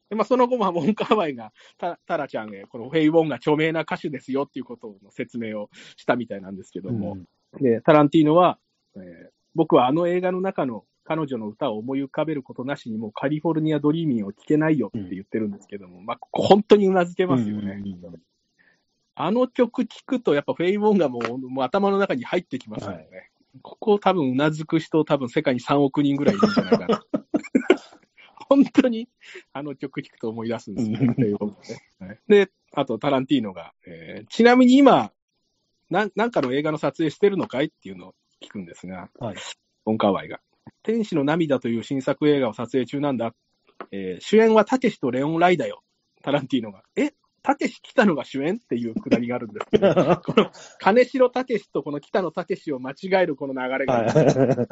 で、まあ、その後、まあ、ウォン・カーワイが、タタラちゃんへ、このフェイ・ウォンが著名な歌手ですよっていうことの説明をしたみたいなんですけども、で、タランティーノは、えー僕はあの映画の中の彼女の歌を思い浮かべることなしにもうカリフォルニア・ドリーミンを聴けないよって言ってるんですけども、まあ、ここ本当にうなずけますよね。うんあの曲聴くと、やっぱフェイ・ウォンがもうもう頭の中に入ってきますよね。はいここ多分うなずく人、多分世界に3億人ぐらいいるんじゃないかな。本当にあの曲聴くと思い出すんですよね、ね。はいで、あとタランティーノが、えーちなみに今、なんなんかの映画の撮影してるのかいっていうのを聞くんですが、はいボンカーワイが。天使の涙という新作映画を撮影中なんだ。えー主演はたけしとレオン・ライだよ。タランティーノが。えたけし北野が主演っていうくだりがあるんですけど、この金城たけしとこの北野たけしを間違えるこの流れが、はい。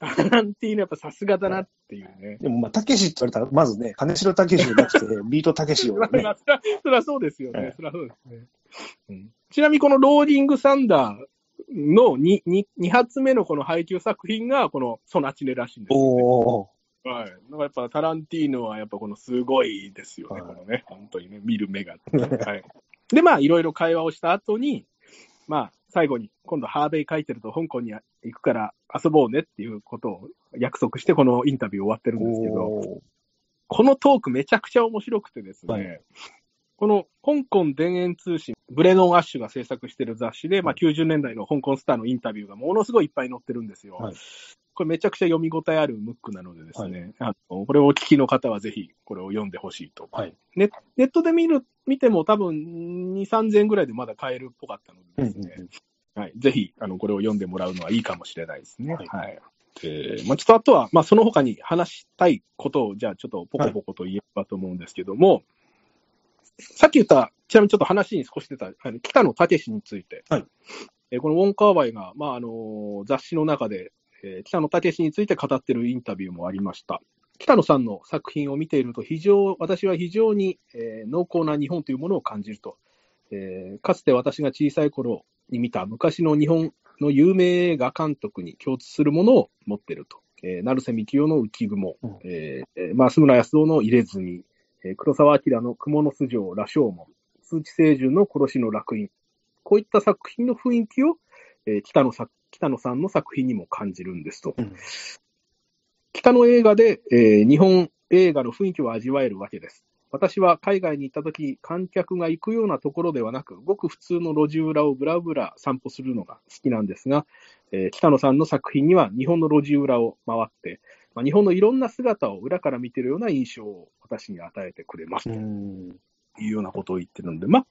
タランティーノやっぱさすがだなっていうね。でも、まあ、たけしって言われたら、まずね、金城たけしじゃなくて、ビートたけしをまあね。まあそれはそうですよね。はいそれはそうですね、うんちなみにこのローリングサンダーの 2, 2, 2発目のこの配給作品がこのソナチネらしいんですよ、ね。おー。はい。だからやっぱタランティーノはやっぱこのすごいですよね、はいこのね、本当にね、見る目が。はい。で、まあいろいろ会話をした後に、まあ最後に今度ハーベイ書いてると香港に行くから遊ぼうねっていうことを約束してこのインタビュー終わってるんですけど、おーこのトークめちゃくちゃ面白くてですね、はいこの香港田園通信、ブレノン・アッシュが制作してる雑誌で、まあ、90年代の香港スターのインタビューがものすごいいっぱい載ってるんすよ。はいこれめちゃくちゃ読み応えあるムックなのでですね、あのこれをお聞きの方はぜひこれを読んでほしいと。はい。ネネットで見る、見ても多分2、3000円ぐらいでまだ買えるっぽかったのでですね、はい。ぜひ、あの、これを読んでもらうのはいいかもしれないですね。はいはい。で、まあ、ちょっとあとは、まあ、その他に話したいことを、じゃあちょっとポコポコと言えばと思うんですけども、さっき言った、ちなみにちょっと話に少し出た、あの北野武について、はいえーこのウォン・カーワイが、まあ、あの雑誌の中で、えー北野武について語ってるインタビューもありました。北野さんの作品を見ていると、非常、私は非常に、えー濃厚な日本というものを感じると。えーかつて私が小さい頃に見た昔の日本の有名映画監督に共通するものを持っていると。えー成瀬幹雄の浮雲、うんえーえーまあ、村康夫の入れ墨、えー黒澤明の蜘蛛の巣城、羅生門、通知清純の殺しの楽園。こういった作品の雰囲気を、えー北野さ北野さんの作品にも感じるんですと。うん北の映画で、えー日本映画の雰囲気を味わえるわけです。私は海外に行った時、観客が行くようなところではなく、ごく普通の路地裏をぶらぶら散歩するのが好きなんですが、えー北野さんの作品には日本の路地裏を回って、まあ、日本のいろんな姿を裏から見てるような印象を私に与えてくれますとうん。いうようなことを言ってるので、まあ、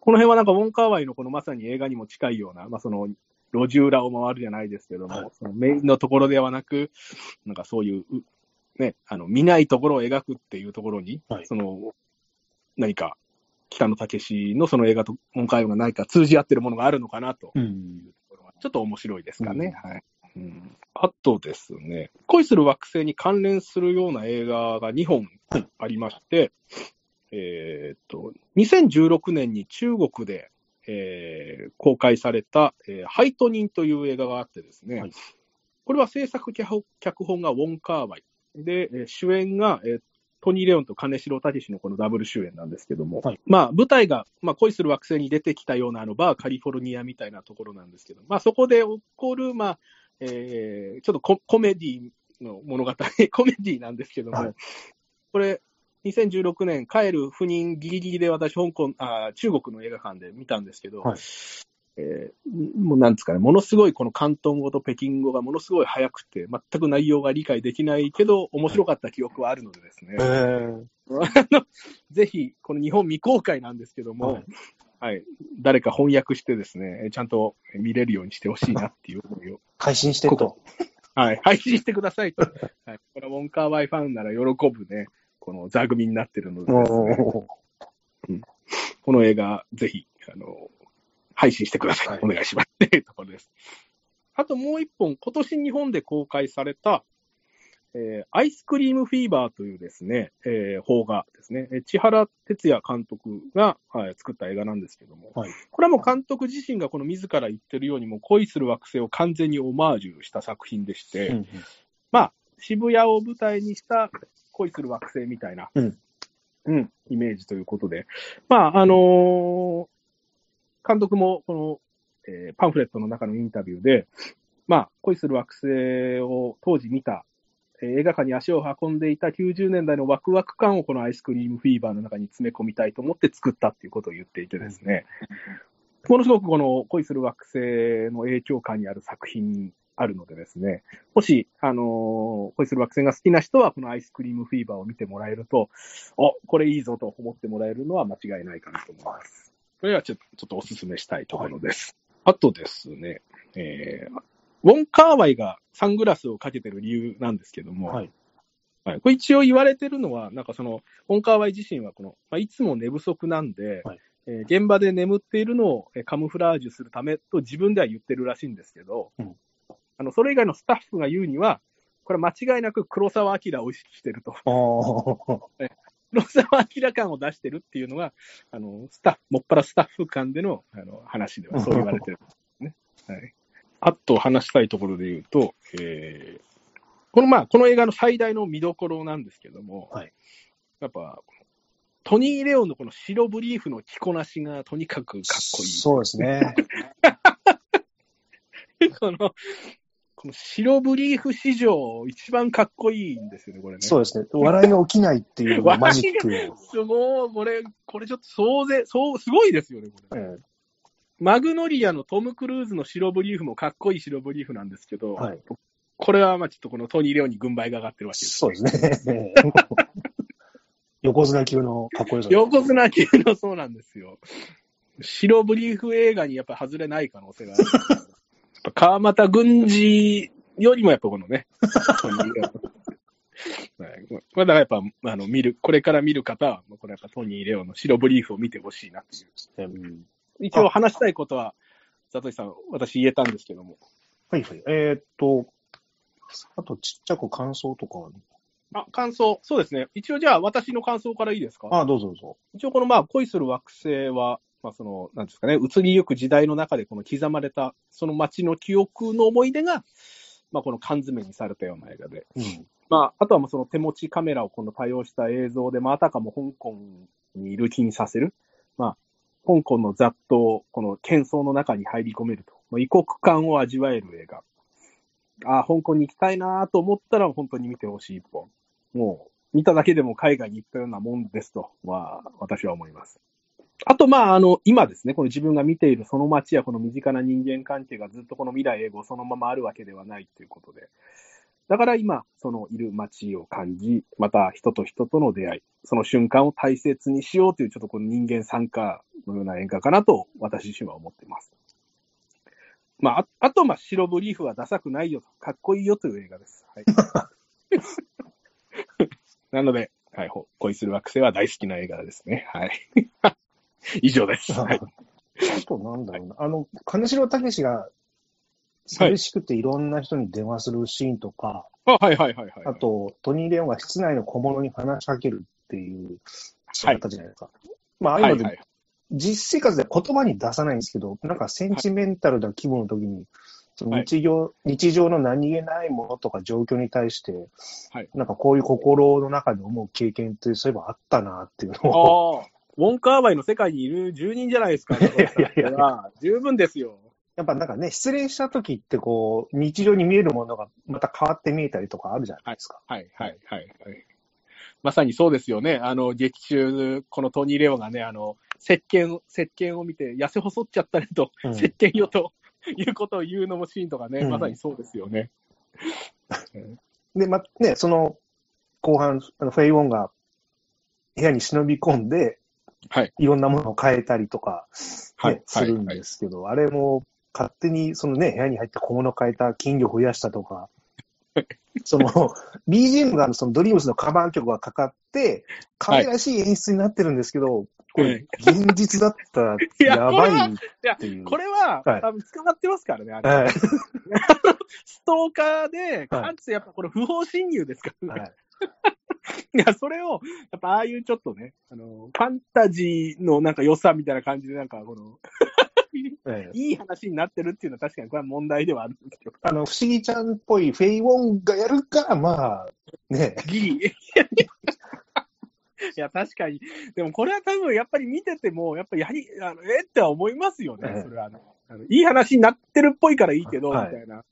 この辺はなんかウォンカーワイのこのまさに映画にも近いような、まあその路地裏を回るじゃないですけども、はいそのメインのところではなく、なんかそういう、うね、あの、見ないところを描くっていうところに、はいその、何か、北野武のその映画とウォンカーワイが何か通じ合ってるものがあるのかなとうん。ちょっと面白いですかね。はい。うん、あとですね、恋する惑星に関連するような映画が2本はいありまして、えーっと、2016年に中国で、えー公開された、えーハイトニンという映画があってですね、はい。これは制作脚本がウォン・カーワイ。で、えー主演が、えートニー・レオンと金城武のこのダブル主演なんですけども、はい。まあ舞台が、まあ、恋する惑星に出てきたようなあのバーカリフォルニアみたいなところなんですけど、まあそこで起こる、まあ、えーちょっとココメディの物語、コメディなんですけども、はい。これ、2016年、帰る赴任ギリギリで私、香港、あ中国の映画館で見たんですけど、はい。えーもうなんですかね、ものすごいこの広東語と北京語がものすごい早くて、全く内容が理解できないけど、面白かった記憶はあるのでですね、ぜひ、この日本未公開なんですけども、ははい。い、誰か翻訳してですね、ちゃんと見れるようにしてほしいなっていう思いを、配信してと。はい、配信してくださいと。はい、これはウォンカーワイファンなら喜ぶね、この座組になってるのでですね、おこの映画、ぜひ、あの、配信してください。はいお願いします。っていうところです。あともう一本、今年日本で公開された、えーアイスクリームフィーバーというですね、えー邦画ですね。えー千原哲也監督が、はい作った映画なんですけども、はいこれはもう監督自身がこの自ら言ってるように、もう恋する惑星を完全にオマージュした作品でして、うんまあ、渋谷を舞台にした恋する惑星みたいな、うん。うんイメージということで、まあ、あのー監督もこの、えーパンフレットの中のインタビューで、まあ、恋する惑星を当時見た、えー映画館に足を運んでいた90年代のワクワク感をこのアイスクリームフィーバーの中に詰め込みたいと思って作ったっていうことを言っていてですね、ものすごくこの恋する惑星の影響感にある作品にあるのでですね、もし、あのー恋する惑星が好きな人は、このアイスクリームフィーバーを見てもらえると、お、これいいぞと思ってもらえるのは間違いないかなと思います。これはちょっとちょっとお勧めしたいところです。あとですね、えー、ウォン・カーワイがサングラスをかけてる理由なんですけども、はい。はい。これ一応言われてるのは、なんかその、ウォン・カーワイ自身はこの、まあ、いつも寝不足なんで、はい。えー現場で眠っているのをえーカムフラージュするためと自分では言ってるらしいんですけど、うんあのそれ以外のスタッフが言うには、これ間違いなく黒澤明を意識してると。黒澤明感を出してるっていうのが、あの、スタッフ、もっぱらスタッフ間でのあの話ではそう言われてるんですね。はい。あと話したいところで言うと、えーこのまあ、この映画の最大の見どころなんですけども、はいやっぱ、トニー・レオンのこの白ブリーフの着こなしがとにかくかっこいい。そうですね。この、この白ブリーフ史上一番かっこいいんですよね、これね。そうですね。笑いが起きないっていう マジックを。すごい、これ、これちょっと総勢、そう、すごいですよね、これ。えマグノリアのトム・クルーズの白ブリーフもかっこいい白ブリーフなんですけど、はいこれはまあちょっとこのトニー・レオンに軍配が上がってるわけです。そうですね。横綱級のかっこよさ。横綱級のそうなんですよ。白ブリーフ映画にやっぱ外れない可能性がある。やっぱ川又軍事よりもやっぱこのね。はいこれだからやっぱ、あの、見る、これから見る方は、これやっぱトニー・レオンの白ブリーフを見てほしいなっていう。うん一応話したいことは、ザトシさん、私言えたんですけども。はいはい。えーっと、あとちっちゃく感想とかは、あ、感想。そうですね。一応じゃあ私の感想からいいですか？あ、どうぞどうぞ。一応このまあ恋する惑星は、まあその、なんですかね、移りゆく時代の中でこの刻まれた、その街の記憶の思い出が、まあこの缶詰にされたような映画で。うん。まあ、あとはもうその手持ちカメラをこの多用した映像で、まああたかも香港にいる気にさせる。まあ、香港の雑踏、この喧騒の中に入り込めると。まあ、異国感を味わえる映画。ああ、香港に行きたいなと思ったら本当に見てほしい一本。もう、見ただけでも海外に行ったようなもんですと、まあ、私は思います。あと、まあ、あの、今ですね、この自分が見ているその街やこの身近な人間関係がずっとこの未来永劫そのままあるわけではないということで。だから今、そのいる街を感じ、また人と人との出会い、その瞬間を大切にしようというちょっとこの人間参加のような映画かなと私自身は思っています。まあ、ああと、まあ、白ブリーフはダサくないよと、かっこいいよという映画です。はい。なので、はい、ほ恋する惑星は大好きな映画ですね。はい。以上です。はい。あとなんだろうな。あの、金城武が寂しくていろんな人に電話するシーンとか、あ、はいはいはいはい。あと、トニー・レオンが室内の小物に話しかけるっていう、そうだったじゃないですか。まあ、ああいうので、はいはい。実生活で言葉に出さないんですけど、なんかセンチメンタルな気分の時に、その日常、日常の何気ないものとか状況に対して、はいなんかこういう心の中で思う経験ってそういえばあったなっていうのを、ォンカーワイの世界にいる住人じゃないですか。いやいやいやいや十分ですよ。やっぱなんかね、失恋した時ってこう、日常に見えるものがまた変わって見えたりとかあるじゃないですか。はいはいはいはい。まさにそうですよね。あの、劇中、このトニー・レオがね、あの、石鹸、石鹸を見て、痩せ細っちゃったねと、うん石鹸よということを言うのもシーンとかね、うんまさにそうですよね。で、ま、ね、その、後半、あのフェイ・ウォンが部屋に忍び込んで、はい。いろんなものを変えたりとか、ねはい。するんですけど、あれも勝手にそのね、部屋に入って小物変えた、筋力増やしたとか、その、BGM がそのドリームスのカバー曲がかかって、可愛らしい演出になってるんですけど、これ、現実だったらいややばいっていう。これは、はい多分捕まってますからね、あれ。はい。ストーカーで、かつてやっぱこれ不法侵入ですからね。はい いや、それを、やっぱああいうちょっとね、あの、ファンタジーのなんか良さみたいな感じで、なんかこの、ええ いい話になってるっていうのは確かにこれは問題ではあるんですけど。あの、不思議ちゃんっぽいフェイ・ウォンがやるから、まあ、ね、ギリ。いや、確かに。でもこれは多分やっぱり見てても、やっぱりやり、あのえっては思いますよねええ。それはあのあの。いい話になってるっぽいからいいけど、みはいたいな。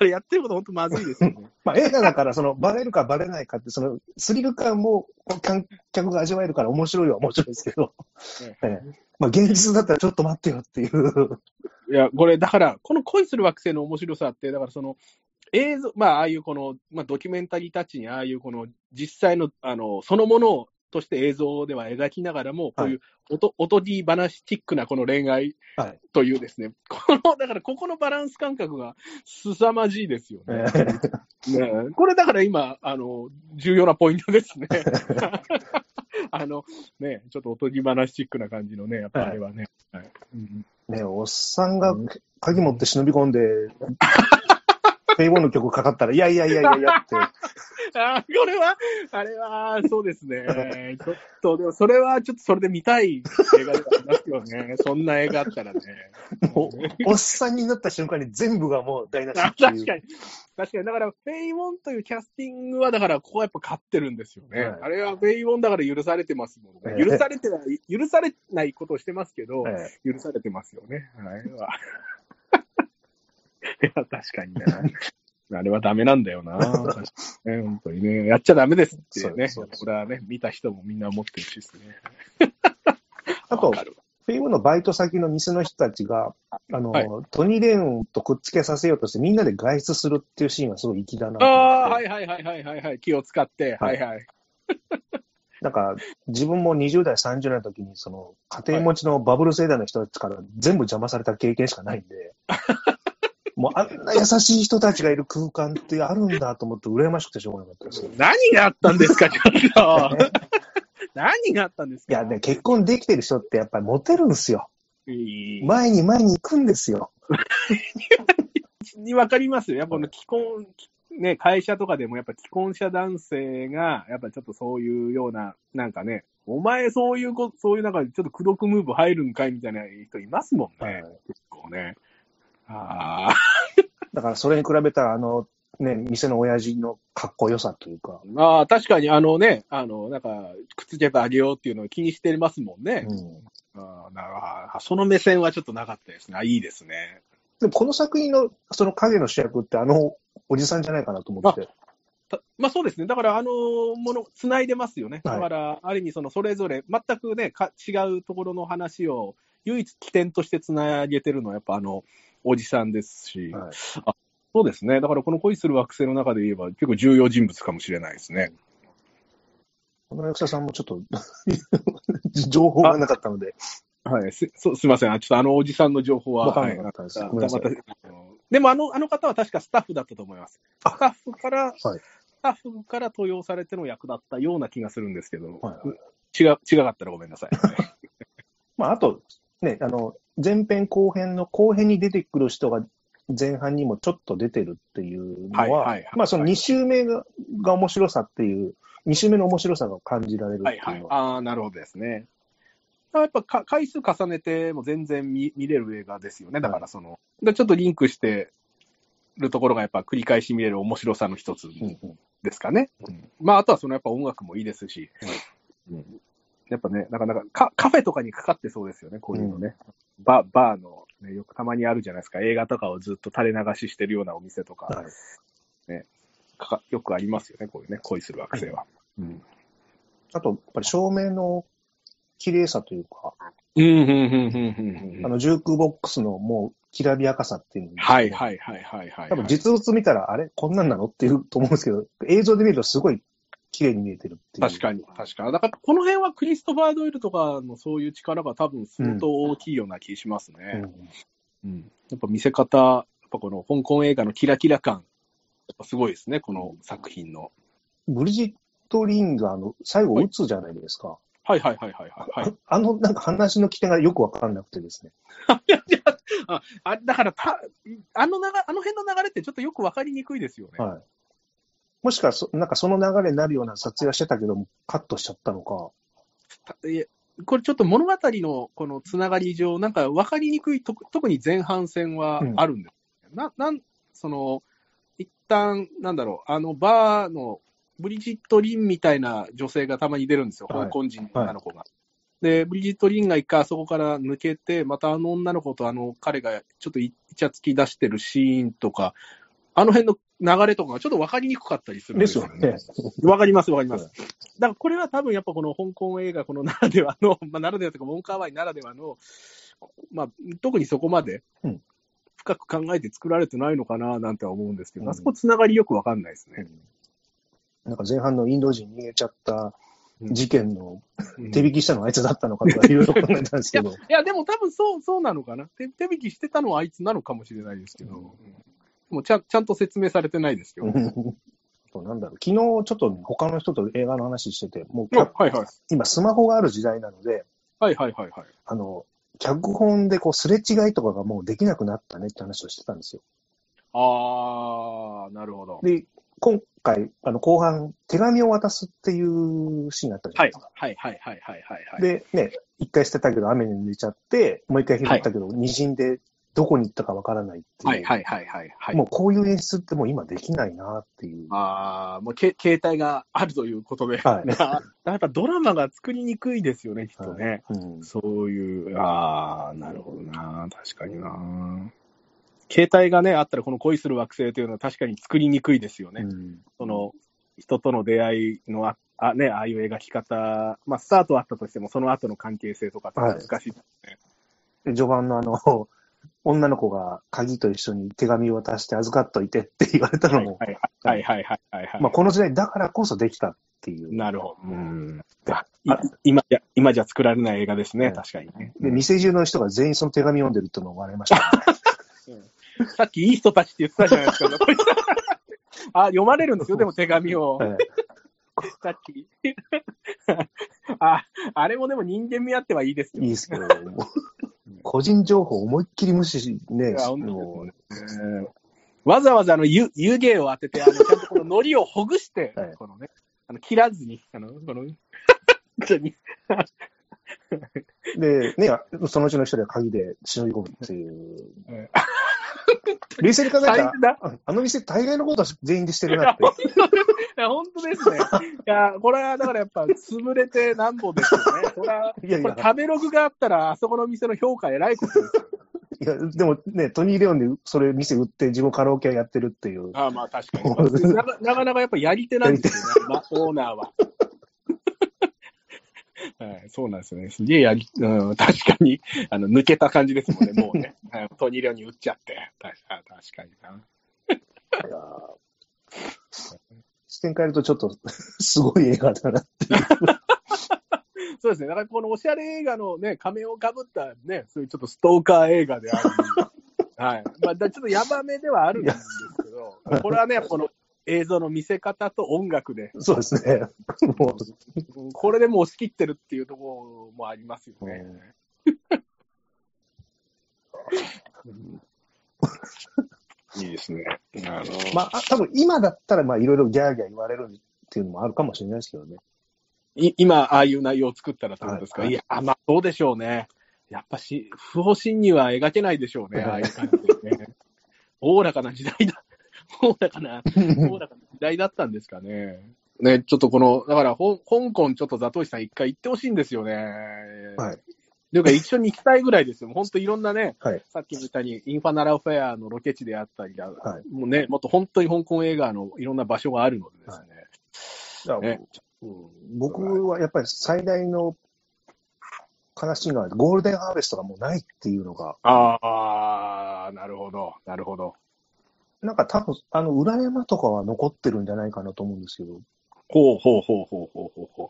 あれやってること本当まずいですよね。まあ映画だから、その、バレるかバレないかって、その、スリル感も観客が味わえるから面白いは面白いですけど、ええ まあ現実だったらちょっと待ってよっていう。いや、これ、だから、この恋する惑星の面白さって、だからその、映像、まあ、ああいうこの、まあ、ドキュメンタリータッチに、ああいうこの、実際の、あの、そのものとして映像では描きながらも、こういう、音、音ディ話チックなこの恋愛はい。というですね、この、だからここのバランス感覚が凄まじいですよね。え ねこれだから今、あの、重要なポイントですね。あの、ね、ちょっとおとぎ話チックな感じのね、やっぱあれはね。はいうんえねおっさんが鍵持って忍び込んで、フェイ・ウォンの曲かかったら、いやいやいやいやいやって、あーこれは、あれは、そうですね。ちょっと、でもそれはちょっとそれで見たい映画ではありますよね。そんな映画あったらね。もう、おっさんになった瞬間に全部がもう台無し。確かに。確かに。だから、フェイ・ウォンというキャスティングは、だから、ここはやっぱ勝ってるんですよね。はいあれはフェイ・ウォンだから許されてますもんね。ええ許されてない、許されないことをしてますけど、え許されてますよね。はい。や、確かにね。あれはダメなんだよな。確かにね、本当にね。やっちゃダメですってね。そうこれはね、見た人もみんな思ってるしですね。あとフィルムのバイト先の店の人たちが、あの、はいトニー・レーンとくっつけさせようとしてみんなで外出するっていうシーンはすごい粋だな。ああ、はいはいはいはいはいはい。気を使って、ははいいはい。なんか、自分も20代、30代の時に、その、家庭持ちのバブル世代の人たちから全部邪魔された経験しかないんで、もうあんな優しい人たちがいる空間ってあるんだと思って羨ましくてしょうがなかったですよ。何があったんですか、ちょっと。何があったんですか？いやね、結婚できてる人ってやっぱりモテるんですよ。前に前に行くんですよ。にわかりますよ。やっぱこの既婚、ね、会社とかでもやっぱ既婚者男性が、やっぱちょっとそういうような、なんかね、お前そういうこ、そういう中でちょっと口説くムーブ入るんかいみたいな人いますもんね。はい結構ね。ああ。だからそれに比べたら、あの、ね、店の親父のかっこよさというか、まあ、確かにあのね、あの、なんか、くっつけてあげようっていうのを気にしてますもんね。うんああなるほどあその目線はちょっとなかったですね。あいいですね。でもこの作品のその影の主役ってあのおじさんじゃないかなと思って。たまあそうですね。だから、あのもの、つないでますよね。はいだから、ある意味、その、それぞれ、全くね、か違うところの話を、唯一起点としてつなげてるのは、やっぱあの、おじさんですし、はいそうですね。だから、この恋する惑星の中で言えば、結構重要人物かもしれないですね。この役者さんもちょっと 情報がなかったので、はい。す、そすいません。あちょっとあのおじさんの情報は、わかんなかったですはいでも、あの、あの方は確かスタッフだったと思います。あスタッフから、はいスタッフから登用されての役だったような気がするんですけど、はいはい違う、違かったらごめんなさい。まあ、あと、ね、あの、前編後編の後編に出てくる人が前半にもちょっと出てるっていうのは、はいはいはいまあ、その2周目がが面白さっていう、2周目の面白さが感じられるってはいいうのは、はい。ああ、なるほどですね。やっぱか回数重ねても全然見見れる映画ですよね。だからその、でちょっとリンクしてるところがやっぱ繰り返し見れる面白さの一つうんうんですかね。まあ、あとはそのやっぱ音楽もいいですし、うんやっぱね、なかなかカカフェとかにかかってそうですよね、こういうのね。ババーの、ね、よくたまにあるじゃないですか、映画とかをずっと垂れ流ししてるようなお店とか、はい。かかよくありますよね、こういうね、恋する惑星は。うん。あと、やっぱり照明の綺麗さというか、うん、うん、うん、うん、うん。あの、ジュークボックスのもう、きらびやかさっていうのも。はい、はい、はい、はい、はい。多分実物見たら、あれ？こんなんなの？っていうと思うんですけど、映像で見るとすごい綺麗に見えてるっていう。確かに、確かに。だから、この辺はクリストファー・ドイルとかのそういう力が多分相当大きいような気しますね。うんうん。やっぱ見せ方、やっぱこの香港映画のキラキラ感、やっぱすごいですね、この作品の。ブリジット・リンがあの、最後撃つじゃないですか。はいはいはいはいはい。はい、ああの、なんか話の起点がよくわかんなくてですね。いやいやああだからた、あの流れ、あの辺の流れってちょっとよくわかりにくいですよね。はい。もしかそ、なんかその流れになるような撮影はしてたけども、カットしちゃったのか。たいえこれちょっと物語のこのつながり上、なんか分かりにくいとこ、特に前半戦はあるんです、な、なん、その、一旦、なんだろう、あのバーのブリジット・リンみたいな女性がたまに出るんですよ、はい。香港人の女の子が。で、ブリジット・リンが一回あそこから抜けて、またあの女の子とあの彼がちょっとイチャつき出してるシーンとか、あの辺の流れとかがちょっと分かりにくかったりするんでですすよよねね。。わかります、わかります。だからこれは多分やっぱこの香港映画、このならではの、まあ、ならではというか、モンカーワイならではの、まあ、特にそこまでうん深く考えて作られてないのかななんては思うんですけど、うんあそこつながりよくわかんないですね。なんか前半のインド人逃げちゃった事件のうん手引きしたのはあいつだったのかとかいろいろ考えたんですけど。いや、でも多分そう、そうなのかな。手手引きしてたのはあいつなのかもしれないですけど、うんもちゃんちゃんと説明されてないですよ。そうなんだろう昨日ちょっと他の人と映画の話してて、もうあはいはい。今スマホがある時代なので、はいはいはいはい。あの、脚本でこうすれ違いとかがもうできなくなったねって話をしてたんですよ。あー、なるほど。で、今回、あの後半、手紙を渡すっていうシーンがあったじゃなはいいですか。はいはいはいはいはいはい。で、ね、一回捨てたけど雨に濡れちゃって、もう一回拾ったけど、滲んでどこに行ったかわからないっていう。はいはいはいはいはい。もうこういう演出ってもう今できないなっていう。ああ、もうけ携帯があるということで。はい あやっぱドラマが作りにくいですよね、きっとね。うんそういう、ああ、なるほどな。確かにな。携帯がね、あったらこの恋する惑星というのは確かに作りにくいですよね。うんその、人との出会いのあ、あね、ああいう描き方、まあ、スタートはあったとしても、その後の関係性とかって難しい。で序盤のあの、女の子が鍵と一緒に手紙を渡して預かっといてって言われたのも、はいはいはいはいはいはい。まあこの時代だからこそできたっていう。なるほど。うん今じゃ、今じゃ作られない映画ですね、うん確かにね。で、店中の人が全員その手紙読んでるってのも笑いましたね。さっきいい人たちって言ってたじゃないですか。あ、読まれるんですよ、でも手紙を。はいさっき。あ、あれもでも人間味あってはいいですよ。いいですけど、個人情報思いっきり無視し、ねい、や本当もう。ねわざわざあの湯湯気を当てて、あの ちゃんとこの海苔をほぐして、はい。このね、あの切らずに、あの、この、で、ね、そのうちの一人は鍵で忍び込むっていう。うん。冷静に考えたらああの店大概のことは全員でしてるなって。いや、本当ですね。いや、これはだからやっぱ、潰れてなんぼですよね。これは、いやいやこれ食べログがあったら、あそこの店の評価偉いことですよ。いや、でもね、トニー・レオンでそれ店売って自分カラオケ屋やってるっていう。ああまあ確かに。なかなかなかやっぱやり手なんですよね、まあ、オーナーは。はい、そうなんですよね。すげえやり、うん、確かに、あの、抜けた感じですもんね、もうね。はいトニー・レオンに売っちゃって。確かにな。いやー視点変えるとちょっとすごい映画だなっていう。そうですね。だからこのおしゃれ映画のね、仮面をかぶったね、そういうちょっとストーカー映画である。はい。まあ、だちょっとヤバめではあるんですけど、これはね、この映像の見せ方と音楽で、そうですね。もうんこれでもう押し切ってるっていうところもありますよう、ね。いいですね。あの、まあ、多分今だったら、まあ、いろいろギャーギャー言われるっていうのもあるかもしれないですけどね。い今、ああいう内容を作ったらってことですか、はいい、や、まあ、そうでしょうね。やっぱし、不法侵入は描けないでしょうね、ああいう感じでね。おおらかな時代だ。おおら かな、おおらかな時代だったんですかね。ね、ちょっとこの、だから、ほん香港ちょっとザトウシさん一回行ってほしいんですよね。はい。というか、一緒に行きたいぐらいですよ。本当いろんなね、はい。さっき言ったように、インファナラフェアのロケ地であったりだ、はいもうね、もっと本当に香港映画のいろんな場所があるのでですね。だからねうん僕はやっぱり最大の悲しいのは、ゴールデンハーベストがもうないっていうのが、ああ、なるほど、なるほど。なんか多分、あの、裏山とかは残ってるんじゃないかなと思うんですけど、ほうほうほうほうほうほうほ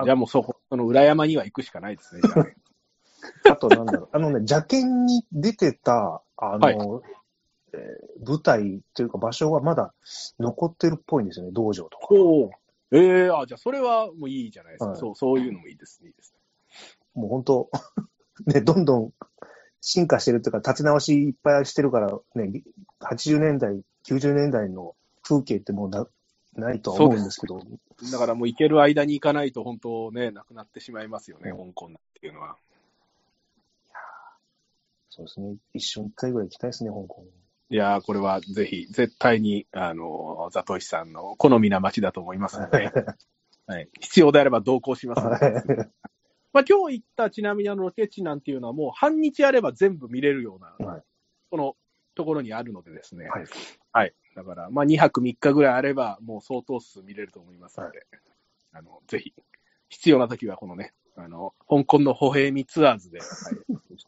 う。じゃあもうそこ、その裏山には行くしかないですね。じゃあね あとなんだろう、あのね、邪剣に出てた、あの、はいえー舞台というか場所はまだ残ってるっぽいんですよね、道場とか。ほう。ええあ、じゃあそれはもういいじゃないですか。はいそう、そういうのもいいですね。いいですねもう本当、ね、どんどん進化してるっていうか、立て直しいっぱいしてるから、ね、80年代、90年代の風景ってもうなないとは思うんですけど、だからもう行ける間に行かないと本当ね、なくなってしまいますよね、香港っていうのは。そうですね、一緒に一回ぐらい行きたいですね、香港。いやー、これはぜひ、絶対に、あの、ザトシさんの好みな街だと思いますので、はい、必要であれば同行しますので。まあ、今日行ったちなみにあのロケ地なんていうのはもう半日あれば全部見れるような、はいこのところにあるのでですね。はい。はい。だから、まあ2泊3日ぐらいあればもう相当数見れると思いますので、あの、ぜひ、必要な時はこのね、あの、香港の歩兵見ツアーズで、は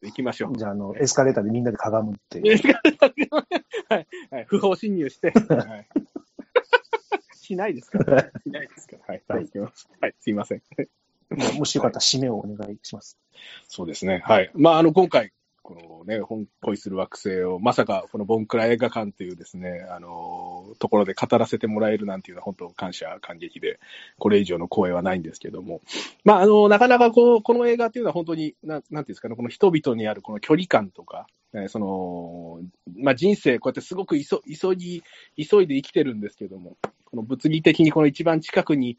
い、行きましょう。じゃあ、あの、エスカレーターでみんなでかがむっていう。はい、はい、不法侵入して、はい、しないですから、しないですから、はい、はい、行きます。はい、すいません。ももしよかったら締めをお願いします。そうですね。はい。まあ、あの、今回、このね、本恋する惑星を、まさか、このボンクラ映画館というですね、あの、ところで語らせてもらえるなんていうのは、本当感謝、感激で、これ以上の光栄はないんですけども、まあ、あの、なかなかこう、この映画っていうのは本当に、なん、なんていうんですかね、この人々にあるこの距離感とか、えーその、まあ、人生、こうやってすごく急急ぎ、急いで生きてるんですけども、この物理的にこの一番近くに、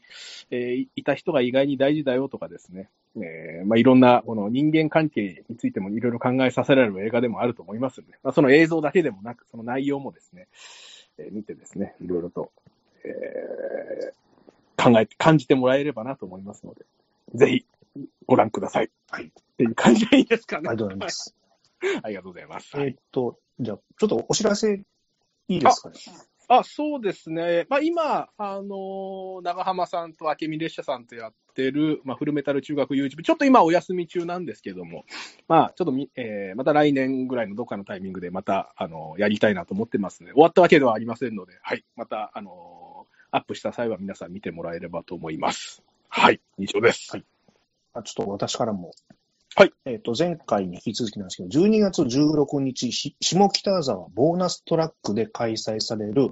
えーいいた人が意外に大事だよとかですね、えーまあ、いろんなこの人間関係についてもいろいろ考えさせられる映画でもあると思いますので、まあ、その映像だけでもなく、その内容もですね、えー見てですね、いろいろと、えー考えて、感じてもらえればなと思いますので、ぜひご覧ください。はい。っていう感じでいいですかね。ありがとうございます。ありがとうございます。えーっと、じゃあ、ちょっとお知らせいいですかね？あ、そうですね。まあ、今、あのー長浜さんと明美列車さんとやってる、まあ、フルメタル中学 YouTube、ちょっと今お休み中なんですけども、まあ、ちょっとみ、えーまた来年ぐらいのどっかのタイミングでまた、あのーやりたいなと思ってますね。終わったわけではありませんので、はい。また、あのーアップした際は皆さん見てもらえればと思います。はい。以上です。はいあちょっと私からも。はい。えっ、と、前回に引き続きなんですけど、12月16日、し下北沢ボーナストラックで開催される、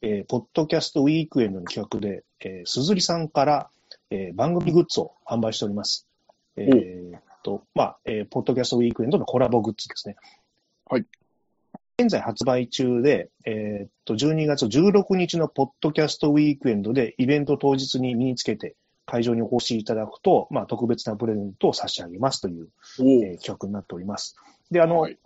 えーポッドキャストウィークエンドの企画で、えー、鈴木さんから、えー番組グッズを販売しております。えーっと、まあ、えーポッドキャストウィークエンドのコラボグッズですね。はい。現在発売中で、えーっと、12月16日のポッドキャストウィークエンドでイベント当日に身につけて会場にお越しいただくと、まあ、特別なプレゼントを差し上げますという、おえー企画になっております。で、あの、はい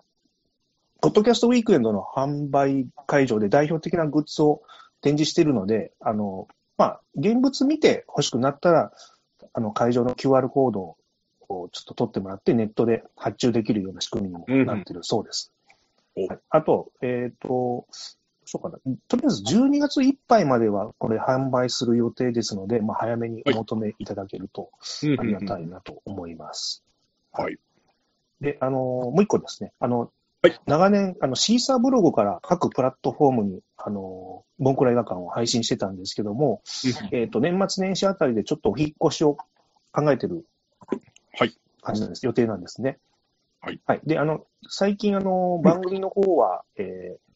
ポッドキャストウィークエンドの販売会場で代表的なグッズを展示しているので、あの、まあ、現物見て欲しくなったら、あの、会場の QR コードをちょっと取ってもらって、ネットで発注できるような仕組みにもなっているそうです。うんうんはいあと、えっ、と、どうかな。とりあえず12月いっぱいまではこれ販売する予定ですので、まあ、早めにお求めいただけるとありがたいなと思います。はい。で、あの、もう一個ですね。あの、はい長年、あの、シーサーブログから各プラットフォームに、あの、ボンクラ映画館を配信してたんですけども、えっ、と、年末年始あたりでちょっとお引っ越しを考えてるはい。感じなんです。予定なんですね。はい。はい。で、あの、最近、あの、番組の方は、えー、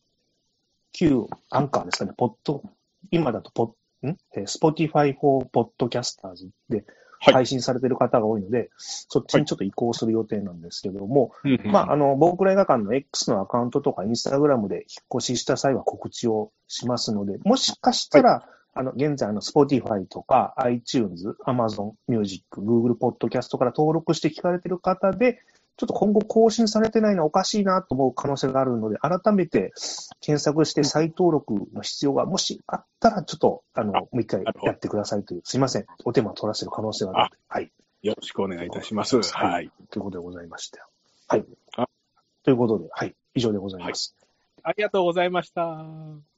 旧アンカーですかね、ポッド、今だとポッ、ん？えー、Spotify for Podcasters ではい。配信されてる方が多いので、そっちにちょっと移行する予定なんですけども、うんうんまあ、あの、ボンクラ映画館の X のアカウントとかインスタグラムで引っ越しした際は告知をしますので、もしかしたら、あの、現在、あの、Spotify とか iTunes、Amazon Music、Google Podcast から登録して聞かれてる方で、ちょっと今後更新されてないのはおかしいなと思う可能性があるので、改めて検索して再登録の必要がもしあったら、ちょっと、あの、もう一回やってくださいという、すいません。お手間取らせる可能性があるので、はい。よろしくお願いいたします。はい。ということでございました。はいあ。ということで、はい。以上でございます。ありがとうございました。